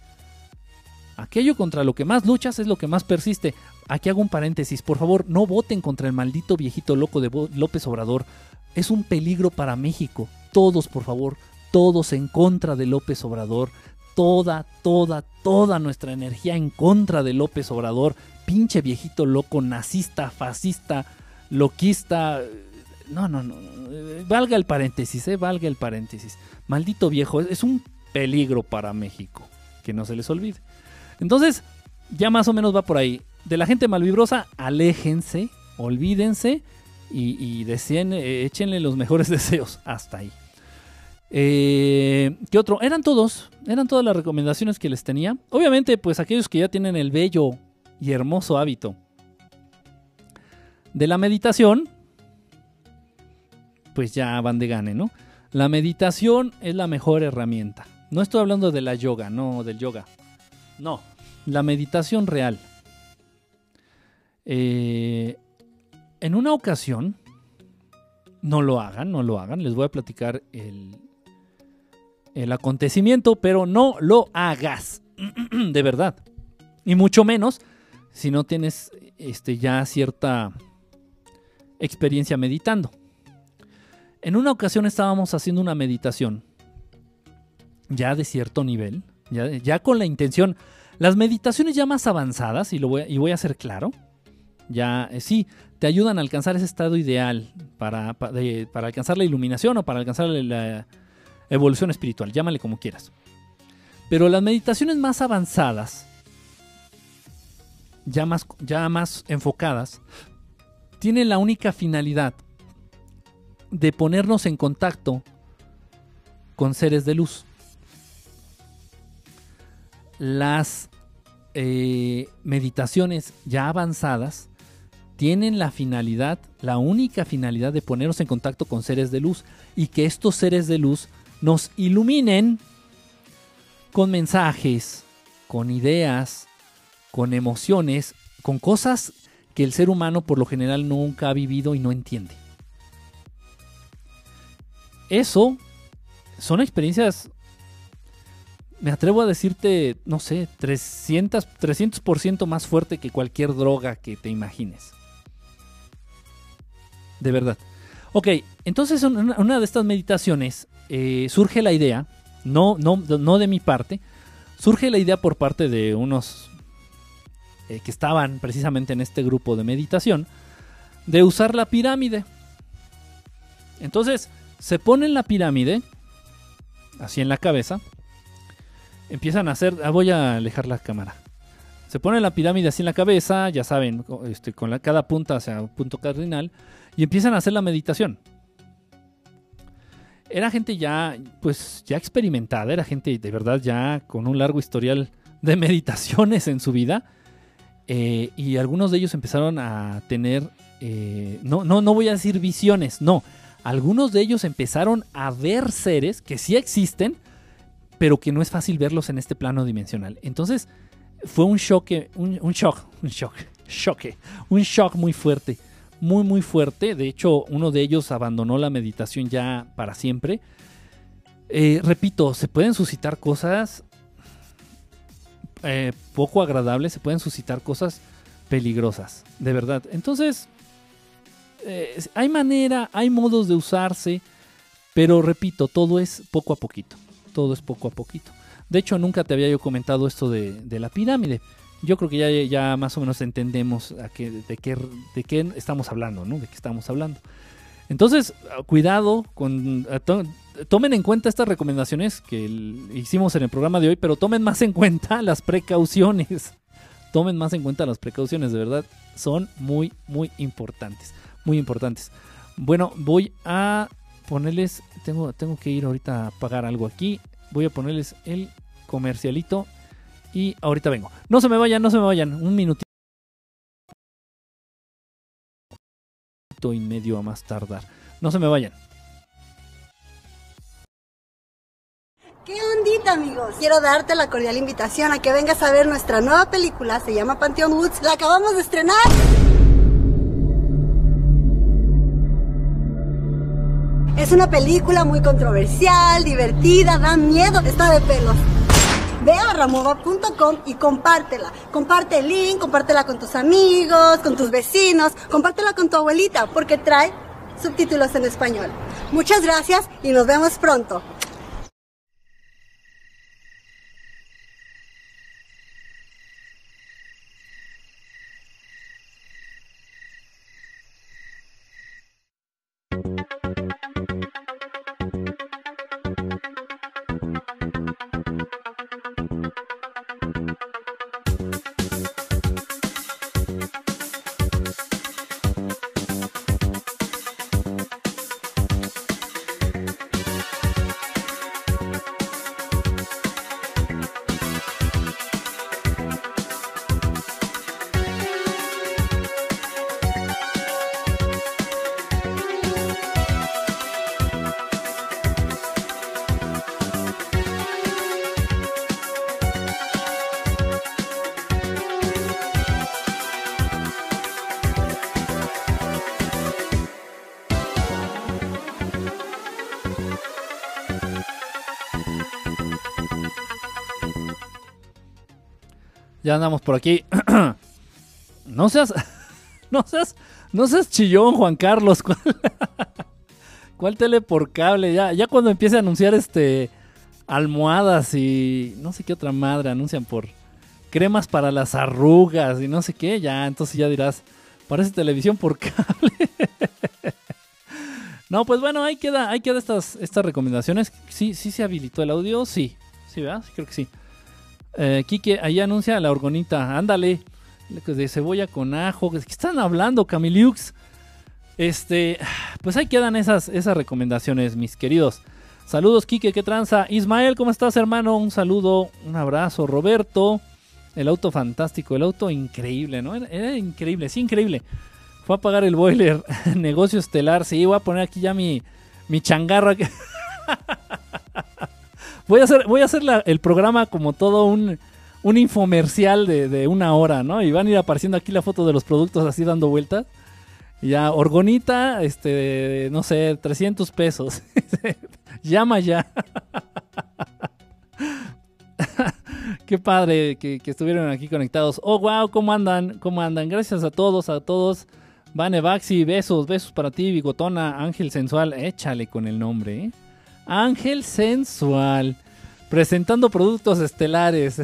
Aquello contra lo que más luchas es lo que más persiste. Aquí hago un paréntesis, por favor, no voten contra el maldito viejito loco de López Obrador. Es un peligro para México. Todos, por favor, todos en contra de López Obrador toda, toda, toda nuestra energía en contra de López Obrador, pinche viejito loco, nazista, fascista, loquista. No, no, no. Valga el paréntesis, eh, valga el paréntesis. Maldito viejo, es un peligro para México, que no se les olvide. Entonces, ya más o menos va por ahí. De la gente malvibrosa, aléjense, olvídense y, y eh, échenle los mejores deseos. Hasta ahí. Eh, ¿Qué otro? Eran todos, eran todas las recomendaciones que les tenía. Obviamente, pues aquellos que ya tienen el bello y hermoso hábito de la meditación, pues ya van de gane, ¿no? La meditación es la mejor herramienta. No estoy hablando de la yoga, no del yoga. No, la meditación real. Eh, en una ocasión, no lo hagan, no lo hagan, les voy a platicar el, el acontecimiento, pero no lo hagas. de verdad. Y mucho menos si no tienes este, ya cierta experiencia meditando. En una ocasión estábamos haciendo una meditación, ya de cierto nivel, ya, con la intención, las meditaciones ya más avanzadas, y, lo voy, y voy a ser claro, ya eh, sí, te ayudan a alcanzar ese estado ideal para, para alcanzar la iluminación o para alcanzar la, evolución espiritual, llámale como quieras. Pero las meditaciones más avanzadas, ya más, ya más enfocadas, tienen la única finalidad de ponernos en contacto con seres de luz. Las eh, meditaciones ya avanzadas tienen la finalidad, la única finalidad de ponernos en contacto con seres de luz y que estos seres de luz nos iluminen con mensajes, con ideas, con emociones, con cosas que el ser humano por lo general nunca ha vivido y no entiende. Eso son experiencias, me atrevo a decirte, no sé, 300%, 300 más fuerte que cualquier droga que te imagines. De verdad. Ok, entonces una de estas meditaciones eh, surge la idea, no, no, no de mi parte, surge la idea por parte de unos eh, que estaban precisamente en este grupo de meditación, de usar la pirámide. Entonces, se ponen la pirámide, así en la cabeza, empiezan a hacer, ah, voy a alejar la cámara. Se pone la pirámide así en la cabeza, ya saben, este, con la, cada punta hacia un punto cardinal, y empiezan a hacer la meditación era gente ya, pues, ya experimentada, era gente de verdad ya con un largo historial de meditaciones en su vida. Eh, y algunos de ellos empezaron a tener, eh, no, no, no voy a decir visiones, no. Algunos de ellos empezaron a ver seres que sí existen, pero que no es fácil verlos en este plano dimensional. Entonces, fue un un, un shock, un shock, choque, un shock muy fuerte muy muy fuerte. De hecho, uno de ellos abandonó la meditación ya para siempre. Eh, repito, se pueden suscitar cosas eh, poco agradables, se pueden suscitar cosas peligrosas, de verdad. Entonces, eh, hay manera, hay modos de usarse, pero repito, todo es poco a poquito. Todo es poco a poquito. De hecho, nunca te había yo comentado esto de, la pirámide. Yo creo que ya, ya más o menos entendemos a qué, de, qué, de qué estamos hablando, ¿no? De qué estamos hablando. Entonces, cuidado con... Tomen en cuenta estas recomendaciones que hicimos en el programa de hoy, pero tomen más en cuenta las precauciones. Tomen más en cuenta las precauciones, de verdad. Son muy, muy importantes. Muy importantes. Bueno, voy a ponerles... Tengo, tengo que ir ahorita a pagar algo aquí. Voy a ponerles el comercialito y ahorita vengo. No se me vayan, no se me vayan. Un minutito y medio a más tardar. No se me vayan. ¿Qué ondita, amigos? Quiero darte la cordial invitación a que vengas a ver nuestra nueva película. Se llama Pantheon Woods. La acabamos de estrenar. Es una película muy controversial, divertida, da miedo, está de pelos. Ve a ramova.com y compártela. Comparte el link, compártela con tus amigos, con tus vecinos, compártela con tu abuelita, porque trae subtítulos en español. Muchas gracias y nos vemos pronto. Ya andamos por aquí. no seas. No seas. No seas chillón, Juan Carlos. ¿Cuál, tele por cable? Ya, ya cuando empiece a anunciar este. Almohadas y. No sé qué otra madre anuncian por. Cremas para las arrugas y no sé qué. Ya, entonces ya dirás. Parece televisión por cable. no, pues bueno, ahí queda, ahí queda estas, estas recomendaciones. Sí, sí se habilitó el audio. Sí. Sí, ¿verdad? Creo que sí. Eh, Quique, ahí anuncia la orgonita. Ándale. De cebolla con ajo. ¿Qué están hablando, Camiliux? Este, pues ahí quedan esas, esas recomendaciones, mis queridos. Saludos, Quique, qué tranza. Ismael, ¿cómo estás, hermano? Un saludo, un abrazo. Roberto, el auto fantástico, el auto increíble, ¿no? Era, increíble, sí, increíble. Fue a pagar el boiler, negocio estelar. Sí, voy a poner aquí ya mi, mi changarra. Voy a hacer, voy a hacer el programa como todo un, un infomercial de, una hora, ¿no? Y van a ir apareciendo aquí la foto de los productos así dando vueltas. ya, orgonita, este, no sé, 300 pesos. Llama ya. Qué padre que, estuvieron aquí conectados. Oh, wow, ¿cómo andan? ¿Cómo andan? Gracias a todos, a todos. Vane Baxi, besos, besos para ti, Bigotona, Ángel Sensual. Échale con el nombre, ¿eh? Ángel Sensual. Presentando productos estelares.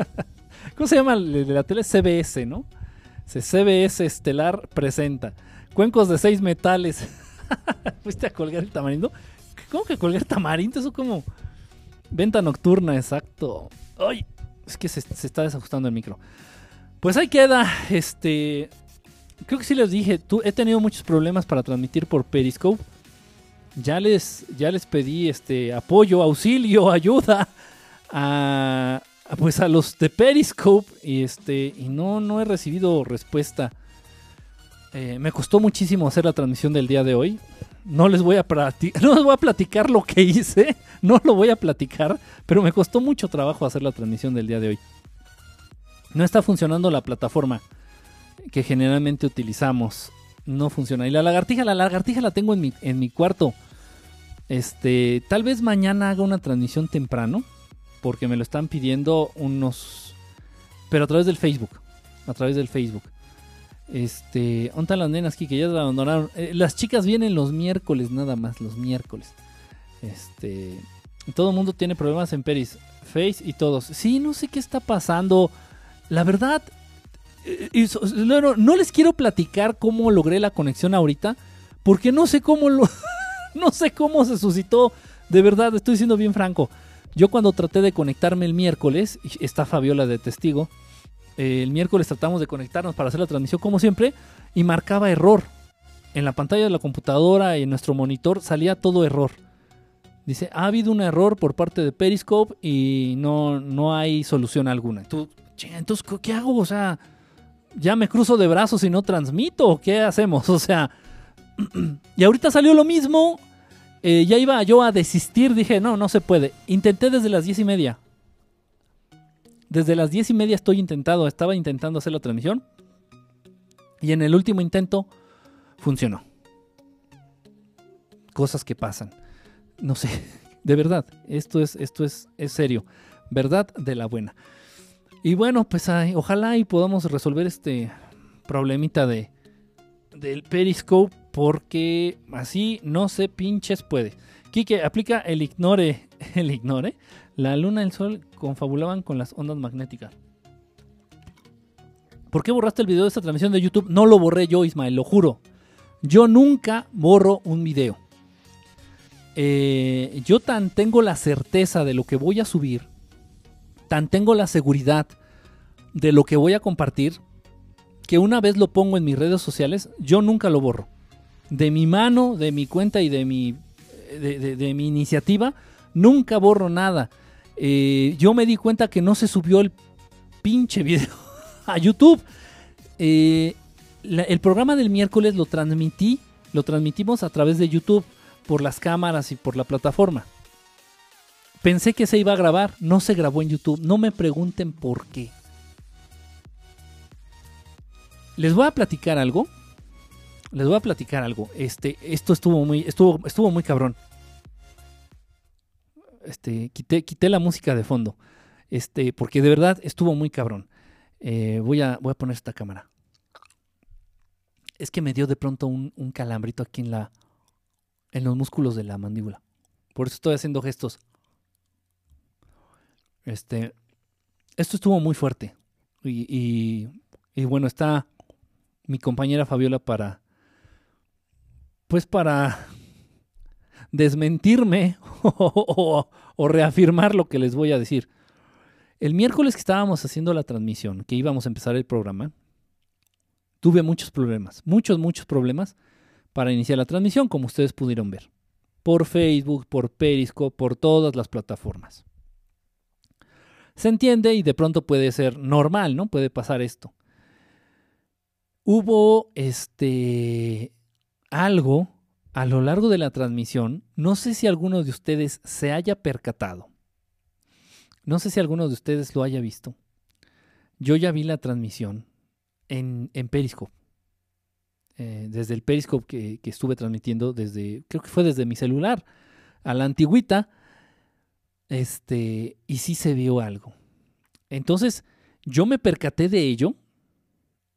¿Cómo se llama la tele? CBS, ¿no? CBS Estelar presenta. Cuencos de seis metales. ¿Fuiste a colgar el tamarindo? ¿Cómo que colgar tamarindo? Eso como venta nocturna, exacto. ¡Ay! Es que se, se, está desajustando el micro. Pues ahí queda. Este. Creo que sí les dije. Tú, he tenido muchos problemas para transmitir por Periscope ya les, ya les pedí este apoyo, auxilio, ayuda a, pues a los de Periscope y este y no, no he recibido respuesta. Eh, me costó muchísimo hacer la transmisión del día de hoy. No les voy a no les voy a platicar lo que hice, no lo voy a platicar, pero me costó mucho trabajo hacer la transmisión del día de hoy. No está funcionando la plataforma que generalmente utilizamos No funciona. Y la lagartija, la lagartija la tengo en mi, en mi cuarto. Este, tal vez mañana haga una transmisión temprano, porque me lo están pidiendo unos, pero a través del Facebook, a través del Facebook. Este, ¿dónde las nenas aquí que ya abandonaron? Eh, las chicas vienen los miércoles nada más, los miércoles. Este, todo el mundo tiene problemas en Peris, Face y todos. Sí, no sé qué está pasando. La verdad, no, no les quiero platicar cómo logré la conexión ahorita, porque no sé cómo lo no sé cómo se suscitó. De verdad, estoy siendo bien franco. Yo cuando traté de conectarme el miércoles, está Fabiola de testigo, eh, el miércoles tratamos de conectarnos para hacer la transmisión como siempre y marcaba error. En la pantalla de la computadora y en nuestro monitor salía todo error. Dice, ha habido un error por parte de Periscope y no, no hay solución alguna. Tú, entonces, ¿qué hago? O sea, ya me cruzo de brazos y no transmito. ¿Qué hacemos? O sea, y ahorita salió lo mismo. Eh, ya iba yo a desistir. Dije, no, no se puede. Intenté desde las diez y media. Desde las diez y media estoy intentando, estaba intentando hacer la transmisión. Y en el último intento funcionó. Cosas que pasan. No sé, de verdad, esto es, esto es, es serio. Verdad de la buena. Y bueno, pues ojalá y podamos resolver este problemita de, del Periscope porque así no se pinches puede. Quique aplica el ignore, el ignore. La luna y el sol confabulaban con las ondas magnéticas. ¿Por qué borraste el video de esta transmisión de YouTube? No lo borré yo, Ismael, lo juro. Yo nunca borro un video. Eh, yo tan tengo la certeza de lo que voy a subir, tan tengo la seguridad de lo que voy a compartir, que una vez lo pongo en mis redes sociales, yo nunca lo borro. De mi mano, de mi cuenta y de mi, de, mi iniciativa, nunca borro nada. Eh, yo me di cuenta que no se subió el pinche video a YouTube. Eh, el programa del miércoles lo transmití, lo transmitimos a través de YouTube, por las cámaras y por la plataforma. Pensé que se iba a grabar, no se grabó en YouTube. No me pregunten por qué. Les voy a platicar algo. Les voy a platicar algo. Este, esto estuvo muy, estuvo, estuvo muy cabrón. Este, quité, quité la música de fondo. Este, porque de verdad estuvo muy cabrón. Eh, voy, a, voy a poner esta cámara. Es que me dio de pronto un, un calambrito aquí en la, en los músculos de la mandíbula. Por eso estoy haciendo gestos. Este, esto estuvo muy fuerte. Y, y, y bueno, está mi compañera Fabiola para, pues para desmentirme o, reafirmar lo que les voy a decir. El miércoles que estábamos haciendo la transmisión, que íbamos a empezar el programa, tuve muchos problemas, muchos, muchos problemas para iniciar la transmisión, como ustedes pudieron ver. Por Facebook, por Periscope, por todas las plataformas. Se entiende y de pronto puede ser normal, ¿no? Puede pasar esto hubo este algo a lo largo de la transmisión, no sé si alguno de ustedes se haya percatado. No sé si alguno de ustedes lo haya visto. Yo ya vi la transmisión en, Periscope. Eh, desde el Periscope que, que, estuve transmitiendo, desde, creo que fue desde mi celular a la antigüita, este, y sí se vio algo. Entonces, yo me percaté de ello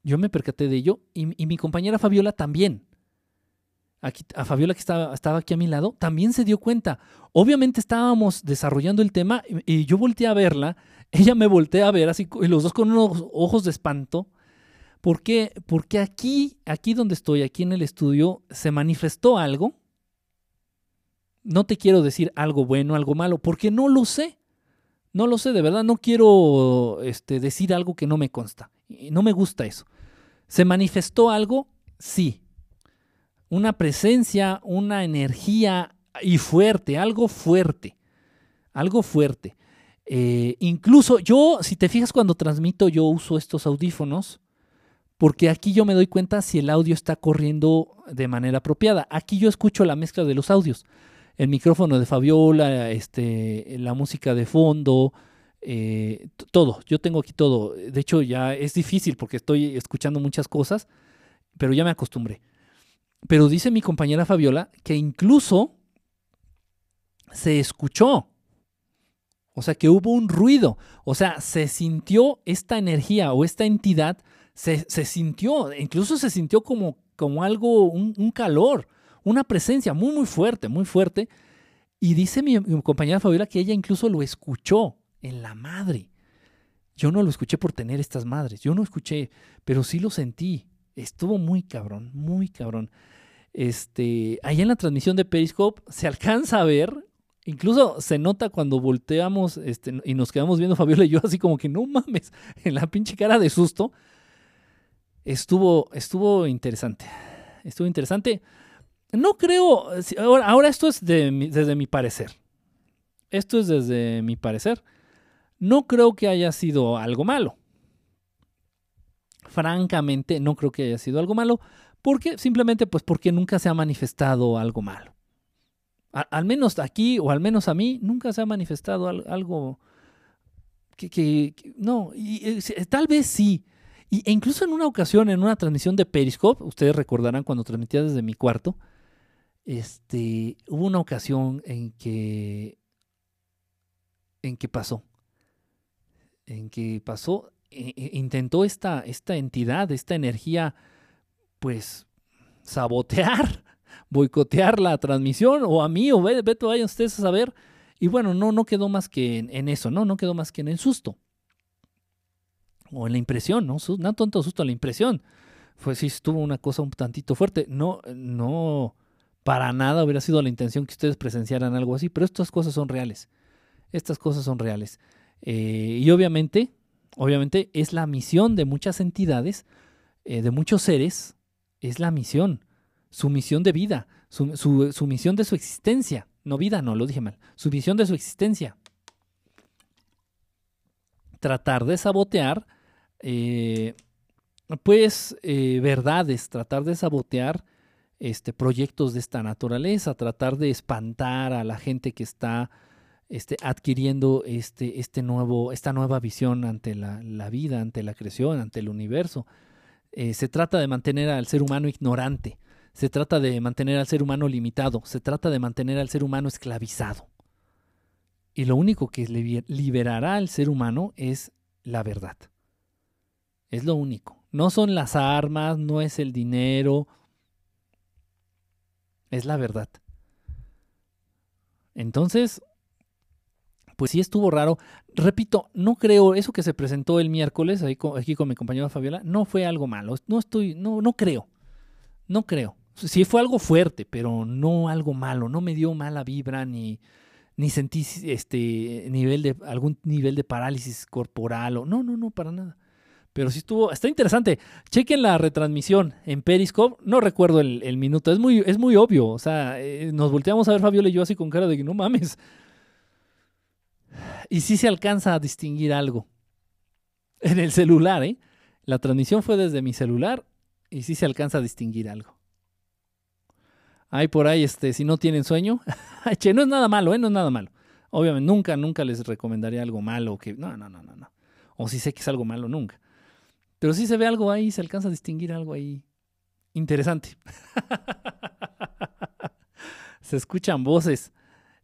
yo me percaté de ello y, mi compañera Fabiola también. Aquí, a Fabiola que estaba, estaba, aquí a mi lado, también se dio cuenta. Obviamente estábamos desarrollando el tema y, yo volteé a verla, ella me voltea a ver así, y los dos con unos ojos de espanto. ¿Por qué? Porque aquí, aquí donde estoy, aquí en el estudio, se manifestó algo. No te quiero decir algo bueno, algo malo, porque no lo sé. No lo sé, de verdad, no quiero este, decir algo que no me consta. No me gusta eso. ¿Se manifestó algo? Sí. Una presencia, una energía y fuerte, algo fuerte, algo fuerte. Eh, incluso yo, si te fijas cuando transmito, yo uso estos audífonos porque aquí yo me doy cuenta si el audio está corriendo de manera apropiada. Aquí yo escucho la mezcla de los audios. El micrófono de Fabiola, este, la música de fondo, eh, todo, yo tengo aquí todo. De hecho, ya es difícil porque estoy escuchando muchas cosas, pero ya me acostumbré. pero dice mi compañera Fabiola que incluso se escuchó. O sea, que hubo un ruido. O sea, se sintió esta energía o esta entidad, se, sintió, incluso se sintió como, como algo, un, calor, una presencia muy, muy fuerte, muy fuerte. Y dice mi, compañera Fabiola que ella incluso lo escuchó en la madre. Yo no lo escuché por tener estas madres, yo no escuché, pero sí lo sentí. Estuvo muy cabrón, muy cabrón. Este, ahí en la transmisión de Periscope se alcanza a ver, incluso se nota cuando volteamos este, y nos quedamos viendo Fabiola y yo así como que no mames, en la pinche cara de susto. Estuvo, estuvo interesante. Estuvo interesante. No creo, ahora, esto es desde mi parecer. Esto es desde mi parecer. No creo que haya sido algo malo. Francamente, no creo que haya sido algo malo, porque simplemente pues porque nunca se ha manifestado algo malo. al menos aquí, o al menos a mí, nunca se ha manifestado algo que, no, y, tal vez sí. e incluso en una ocasión, en una transmisión de Periscope, ustedes recordarán cuando transmitía desde mi cuarto, este, hubo una ocasión en que, en que pasó en que pasó, e, e, intentó esta, esta entidad, esta energía, pues sabotear, boicotear la transmisión, o a mí, o vete, vayan ustedes a saber. Y bueno, no, no quedó más que en, eso, ¿no? No quedó más que en el susto. O en la impresión, ¿no? No tanto susto, la impresión. Fue sí, estuvo una cosa un tantito fuerte. No, no, para nada hubiera sido la intención que ustedes presenciaran algo así, pero estas cosas son reales. Estas cosas son reales. Eh, y obviamente, obviamente es la misión de muchas entidades, eh, de muchos seres, es la misión, su misión de vida, su, misión de su existencia. No vida, no, lo dije mal. Su misión de su existencia. Tratar de sabotear, eh, pues, verdades, tratar de sabotear este, proyectos de esta naturaleza, tratar de espantar a la gente que está este, adquiriendo este, este nuevo, esta nueva visión ante la, vida, ante la creación, ante el universo. Eh, se trata de mantener al ser humano ignorante, se trata de mantener al ser humano limitado, se trata de mantener al ser humano esclavizado. Y lo único que liberará al ser humano es la verdad. Es lo único. No son las armas, no es el dinero, es la verdad. Entonces, pues sí estuvo raro. Repito, no creo, eso que se presentó el miércoles ahí aquí con mi compañera Fabiola, no fue algo malo. No estoy, no, no creo. No creo. Sí fue algo fuerte, pero no algo malo. No me dio mala vibra ni, ni sentí este nivel de algún nivel de parálisis corporal o no, no, no, para nada. Pero sí estuvo, está interesante. Chequen la retransmisión en Periscope. No recuerdo el, minuto, es muy, es muy obvio. O sea, eh, nos volteamos a ver Fabiola y yo así con cara de que no mames. Y sí se alcanza a distinguir algo. En el celular, ¿eh? La transmisión fue desde mi celular y sí se alcanza a distinguir algo. Hay por ahí, este, si no tienen sueño, che, no es nada malo, ¿eh? No es nada malo. Obviamente, nunca, nunca les recomendaría algo malo que. No, no, no, no, no. O si sé que es algo malo, nunca. Pero sí se ve algo ahí, se alcanza a distinguir algo ahí interesante. se escuchan voces.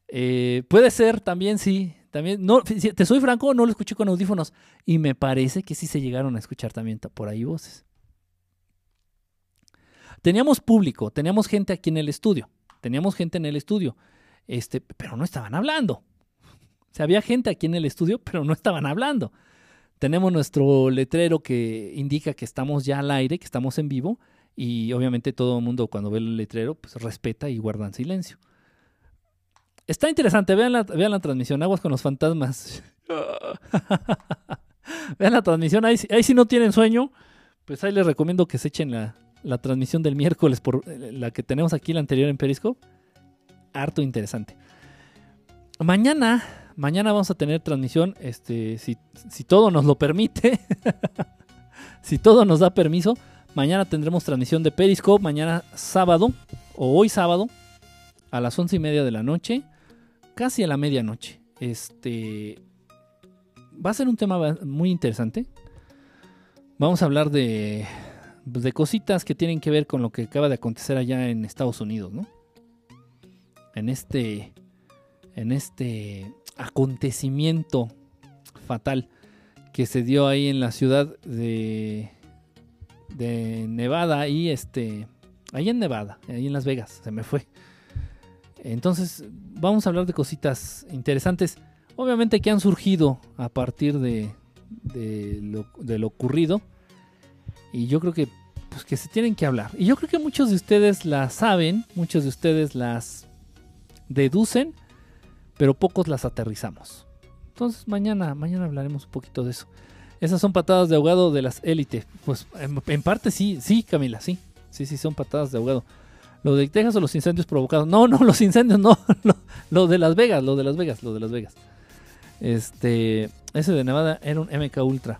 Eh, puede ser también, sí, también, no, te soy franco, no lo escuché con audífonos. Y me parece que sí se llegaron a escuchar también por ahí voces. Teníamos público, teníamos gente aquí en el estudio. Teníamos gente en el estudio. Este, pero no estaban hablando. O había gente aquí en el estudio, pero no estaban hablando. Tenemos nuestro letrero que indica que estamos ya al aire, que estamos en vivo. Y obviamente todo el mundo cuando ve el letrero, pues respeta y guarda en silencio. Está interesante, vean la, transmisión, Aguas con los fantasmas. vean la transmisión, ahí, ahí si no tienen sueño, pues ahí les recomiendo que se echen la, la transmisión del miércoles, por eh, la que tenemos aquí, la anterior en Periscope. Harto interesante. Mañana, mañana vamos a tener transmisión, este, si, si todo nos lo permite, si todo nos da permiso, mañana tendremos transmisión de Periscope, mañana sábado, o hoy sábado, a las once y media de la noche casi a la medianoche. Este va a ser un tema muy interesante. Vamos a hablar de, de cositas que tienen que ver con lo que acaba de acontecer allá en Estados Unidos, ¿no? En este, en este acontecimiento fatal que se dio ahí en la ciudad de, de Nevada y este, ahí en Nevada, ahí en Las Vegas, se me fue. Entonces, vamos a hablar de cositas interesantes, obviamente que han surgido a partir de, lo, lo ocurrido. Y yo creo que, pues, que se tienen que hablar. Y yo creo que muchos de ustedes las saben, muchos de ustedes las deducen, pero pocos las aterrizamos. Entonces mañana, mañana hablaremos un poquito de eso. Esas son patadas de ahogado de las élites. Pues en, parte sí, sí, Camila, sí. Sí, sí, son patadas de ahogado. Lo de Texas o los incendios provocados. No, no, los incendios no. Lo, lo, de Las Vegas, lo de Las Vegas, lo de Las Vegas. Este, ese de Nevada era un MK Ultra.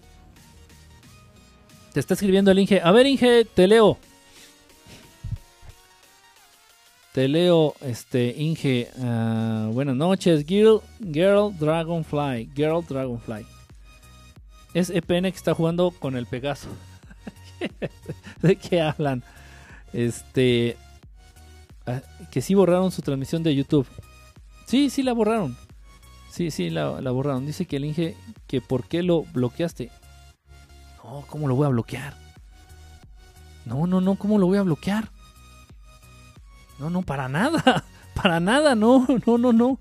Te está escribiendo el Inge. A ver, Inge, te leo. Te leo, este, Inge. Uh, buenas noches. Girl, Girl Dragonfly. Girl Dragonfly. Es EPN que está jugando con el Pegaso. ¿De qué hablan? Este. Uh, que sí borraron su transmisión de YouTube. Sí, sí la borraron. Sí, sí la, la borraron. Dice que el Inge. Que por qué lo bloqueaste. No, ¿cómo lo voy a bloquear? No, no, no, ¿cómo lo voy a bloquear? No, no, para nada. Para nada, no, no, no, no.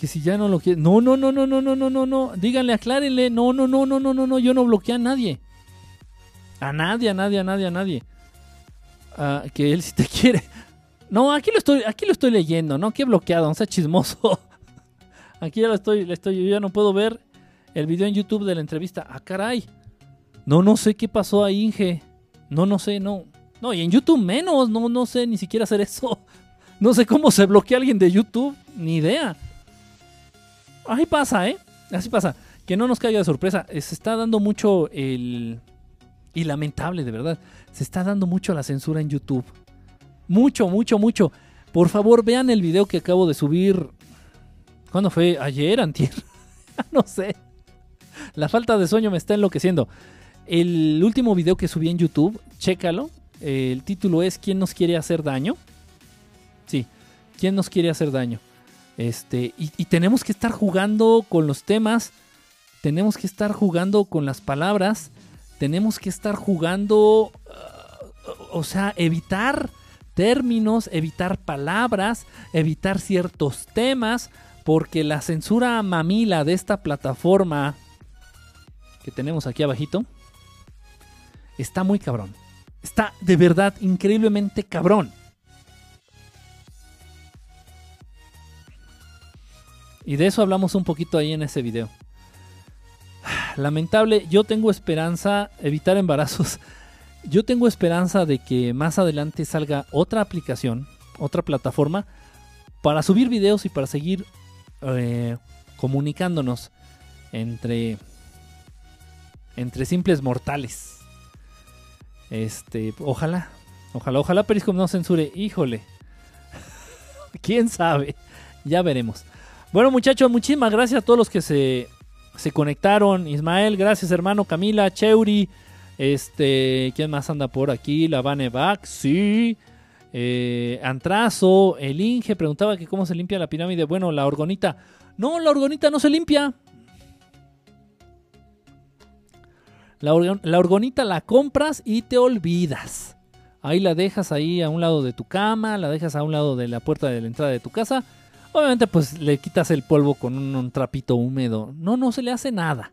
Que si ya no lo quiere. No, no, no, no, no, no, no, no, no. Díganle, aclárenle. No, no, no, no, no, no, no. Yo no bloqueé a nadie. A nadie, a nadie, a nadie, a nadie. Uh, que él si te quiere. No, aquí lo estoy, aquí lo estoy leyendo, ¿no? Qué bloqueado, no sea chismoso. aquí ya lo estoy, le estoy, yo ya no puedo ver el video en YouTube de la entrevista. Ah, caray. No, no sé qué pasó ahí, Inge. No, no sé, no. No, y en YouTube menos. No, no sé ni siquiera hacer eso. No sé cómo se bloquea alguien de YouTube. Ni idea. Ahí pasa, ¿eh? Así pasa. Que no nos caiga de sorpresa. Se está dando mucho el... Y lamentable, de verdad. Se está dando mucho la censura en YouTube. Mucho, mucho, mucho. Por favor, vean el video que acabo de subir. ¿Cuándo fue? ¿Ayer? ¿Antier? no sé. La falta de sueño me está enloqueciendo. El último video que subí en YouTube, chécalo. El título es ¿Quién nos quiere hacer daño? Sí, ¿quién nos quiere hacer daño? Este, y, tenemos que estar jugando con los temas, tenemos que estar jugando con las palabras, tenemos que estar jugando, uh, o sea, evitar términos, evitar palabras, evitar ciertos temas, porque la censura mamila de esta plataforma que tenemos aquí abajito está muy cabrón. Está de verdad increíblemente cabrón. Y de eso hablamos un poquito ahí en ese video. Lamentable, yo tengo esperanza, evitar embarazos. Yo tengo esperanza de que más adelante salga otra aplicación, otra plataforma, para subir videos y para seguir eh, comunicándonos entre, entre simples mortales. Este, ojalá, ojalá, ojalá Periscope no censure. Híjole. ¿Quién sabe? Ya veremos. Bueno, muchachos, muchísimas gracias a todos los que se, se conectaron. Ismael, gracias, hermano. Camila, Cheuri. Este, ¿quién más anda por aquí? La Vanevac, sí. Eh, Antrazo, el Inge preguntaba que cómo se limpia la pirámide. Bueno, la orgonita. No, la orgonita no se limpia. La, orgonita la compras y te olvidas. Ahí la dejas ahí a un lado de tu cama, la dejas a un lado de la puerta de la entrada de tu casa. Obviamente pues le quitas el polvo con un, trapito húmedo. No, no se le hace nada.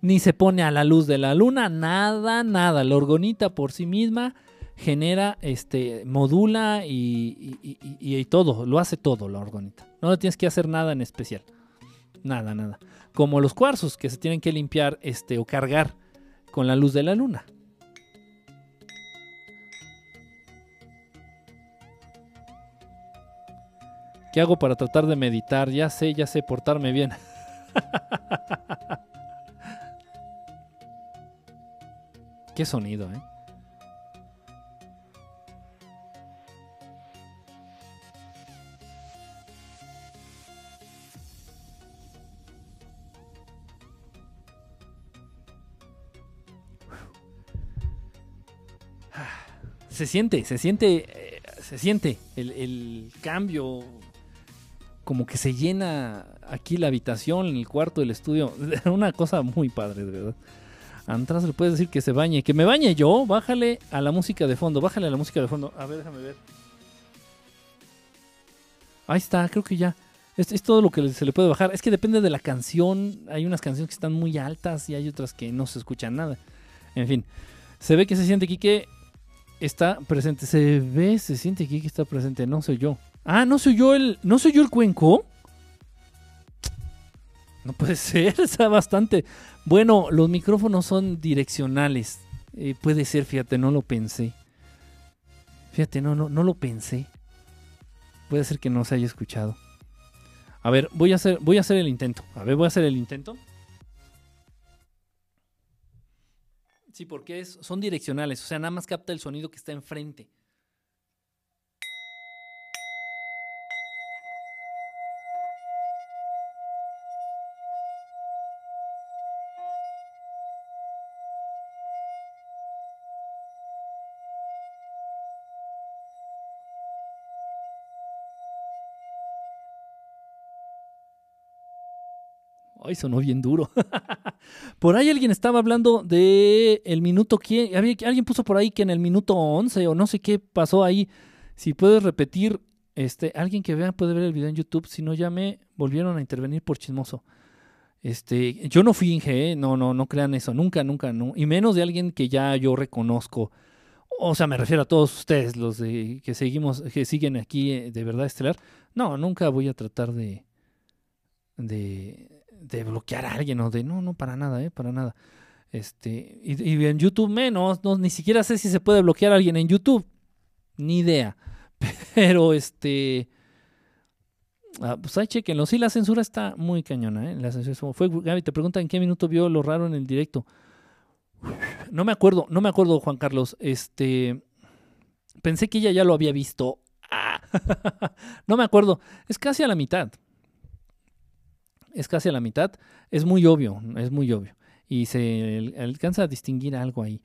Ni se pone a la luz de la luna, nada, nada. La orgonita por sí misma genera, este, modula y, y, todo, lo hace todo la orgonita. No le tienes que hacer nada en especial. Nada, nada. Como los cuarzos que se tienen que limpiar este, o cargar con la luz de la luna. ¿Qué hago para tratar de meditar? Ya sé, ya sé portarme bien. Qué sonido, ¿eh? Se siente, se siente, eh, se siente el, el cambio, como que se llena aquí la habitación, el cuarto, el estudio. Una cosa muy padre, de verdad. Atrás le puedes decir que se bañe. Que me bañe yo. Bájale a la música de fondo. Bájale a la música de fondo. A ver, déjame ver. Ahí está, creo que ya. Es, es todo lo que se le puede bajar. Es que depende de la canción. Hay unas canciones que están muy altas y hay otras que no se escuchan nada. En fin. Se ve que se siente aquí que está presente. Se ve, se siente aquí que está presente. No soy yo. Ah, no soy yo el. ¿No soy yo el cuenco? No puede ser, está bastante. Bueno, los micrófonos son direccionales. Eh, puede ser, fíjate, no lo pensé. Fíjate, no, no, no lo pensé. Puede ser que no se haya escuchado. A ver, voy a hacer, voy a hacer el intento. A ver, voy a hacer el intento. Sí, porque es, son direccionales, o sea, nada más capta el sonido que está enfrente. Ay, sonó bien duro. por ahí alguien estaba hablando de el minuto que alguien puso por ahí que en el minuto 11 o no sé qué pasó ahí. Si puedes repetir, este, alguien que vea puede ver el video en YouTube, si no ya me volvieron a intervenir por chismoso. Este, yo no fui Inge, ¿eh? no, no, no crean eso, nunca, nunca, no, y menos de alguien que ya yo reconozco. O sea, me refiero a todos ustedes, los de que seguimos, que siguen aquí eh, de verdad estelar. No, nunca voy a tratar de, de, de bloquear a alguien o de no, no, para nada, ¿eh? Para nada. Este, y, en YouTube menos, no, ni siquiera sé si se puede bloquear a alguien en YouTube. Ni idea. Pero este. Ah, pues ahí chequenlo. Sí, la censura está muy cañona, ¿eh? La censura fue, Gaby, te pregunta en qué minuto vio lo raro en el directo. No me acuerdo, no me acuerdo, Juan Carlos. Este. Pensé que ella ya lo había visto. Ah, no me acuerdo. Es casi a la mitad es casi a la mitad, es muy obvio, es muy obvio. Y se alcanza a distinguir algo ahí.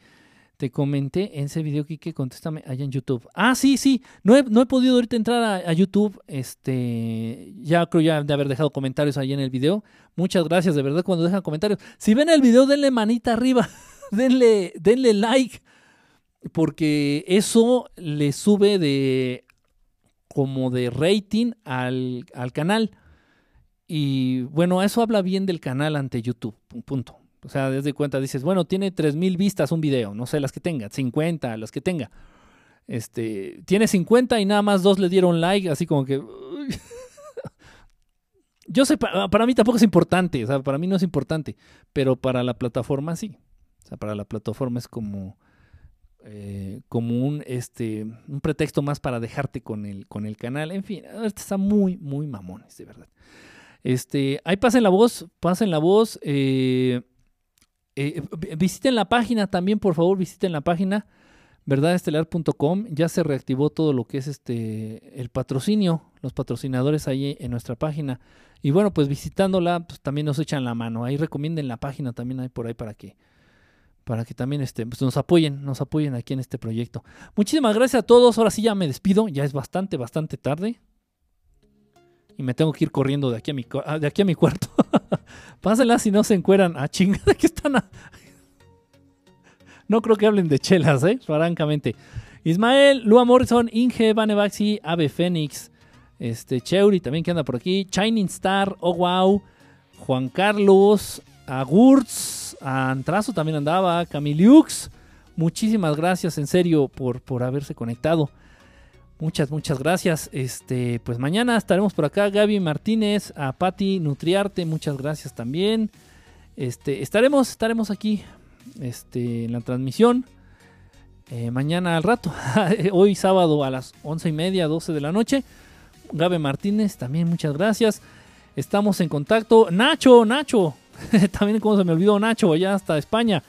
Te comenté en ese video, Kike, contéstame allá en YouTube. Ah, sí, sí, no he, no he podido ahorita entrar a, YouTube. Este, ya creo ya de haber dejado comentarios ahí en el video. Muchas gracias, de verdad, cuando dejan comentarios. Si ven el video, denle manita arriba, denle, denle like, porque eso le sube de como de rating al, al canal. Y bueno, eso habla bien del canal ante YouTube, punto. O sea, desde cuenta dices, bueno, tiene 3000 vistas un video, no sé las que tenga, 50, las que tenga. Este, tiene 50 y nada más dos le dieron like, así como que Yo sé, para, mí tampoco es importante, o sea, para mí no es importante, pero para la plataforma sí. O sea, para la plataforma es como eh, como un este un pretexto más para dejarte con el con el canal. En fin, está muy muy mamones, de verdad. Este, ahí pasen la voz, pasen la voz. Eh, eh, visiten la página también, por favor, visiten la página verdadestelar.com. Ya se reactivó todo lo que es este el patrocinio, los patrocinadores ahí en nuestra página. Y bueno, pues visitándola, pues también nos echan la mano. Ahí recomienden la página también hay por ahí para que para que también este, pues nos apoyen, nos apoyen aquí en este proyecto. Muchísimas gracias a todos. Ahora sí ya me despido, ya es bastante, bastante tarde y me tengo que ir corriendo de aquí a mi, ah, de aquí a mi cuarto. Pásenla si no se encueran. Ah, chingada que están. no creo que hablen de chelas, ¿eh? Francamente. Ismael, Lua Morrison, Inge, Vanevaxi, Ave Fénix, este, Cheuri también que anda por aquí, Shining Star, Oh Wow, Juan Carlos, Agurts, Antrazo también andaba, Camiliux. Muchísimas gracias en serio por, por haberse conectado. Muchas, muchas gracias. Este, pues mañana estaremos por acá. Gaby Martínez, a Patti Nutriarte, muchas gracias también. Este, estaremos, estaremos aquí este, en la transmisión. Eh, mañana al rato. Hoy sábado a las once y media, 12 de la noche. Gaby Martínez, también muchas gracias. Estamos en contacto. Nacho, Nacho. también como se me olvidó Nacho, allá hasta España.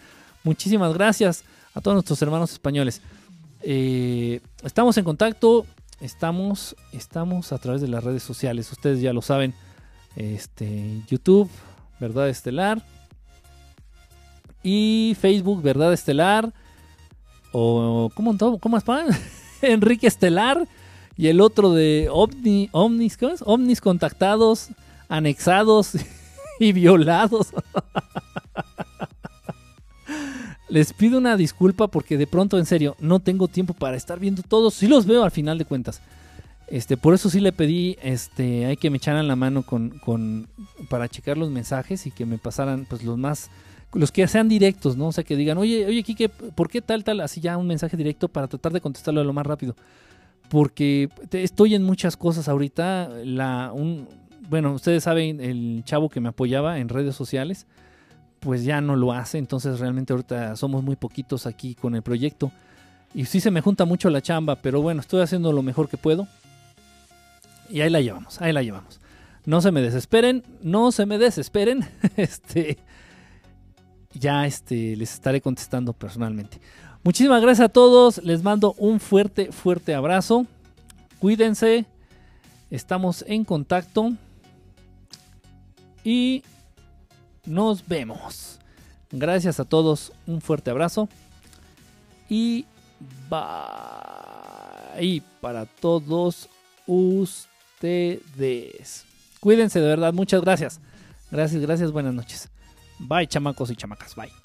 Muchísimas gracias a todos nuestros hermanos españoles. Eh, estamos en contacto, estamos, estamos a través de las redes sociales, ustedes ya lo saben. Este, YouTube, Verdad Estelar. Y Facebook, Verdad Estelar. o ¿cómo, cómo es? Enrique Estelar y el otro de OVNI, ovnis, ¿cómo es? ovnis contactados, anexados y violados. Les pido una disculpa porque de pronto, en serio, no tengo tiempo para estar viendo todos. Sí los veo al final de cuentas. Este, por eso sí le pedí, este, hay que me echaran la mano con, con, para checar los mensajes y que me pasaran, pues, los más, los que sean directos, ¿no? O sea, que digan, oye, oye, Kike, ¿por qué tal, tal? Así ya un mensaje directo para tratar de contestarlo lo más rápido. Porque estoy en muchas cosas ahorita. La, un, bueno, ustedes saben, el chavo que me apoyaba en redes sociales, pues ya no lo hace, entonces realmente ahorita somos muy poquitos aquí con el proyecto. Y sí se me junta mucho la chamba, pero bueno, estoy haciendo lo mejor que puedo. Y ahí la llevamos, ahí la llevamos. No se me desesperen, no se me desesperen. este ya este les estaré contestando personalmente. Muchísimas gracias a todos, les mando un fuerte fuerte abrazo. Cuídense. Estamos en contacto. Y nos vemos. Gracias a todos, un fuerte abrazo. Y bye para todos ustedes. Cuídense de verdad, muchas gracias. Gracias, gracias, buenas noches. Bye, chamacos y chamacas, bye.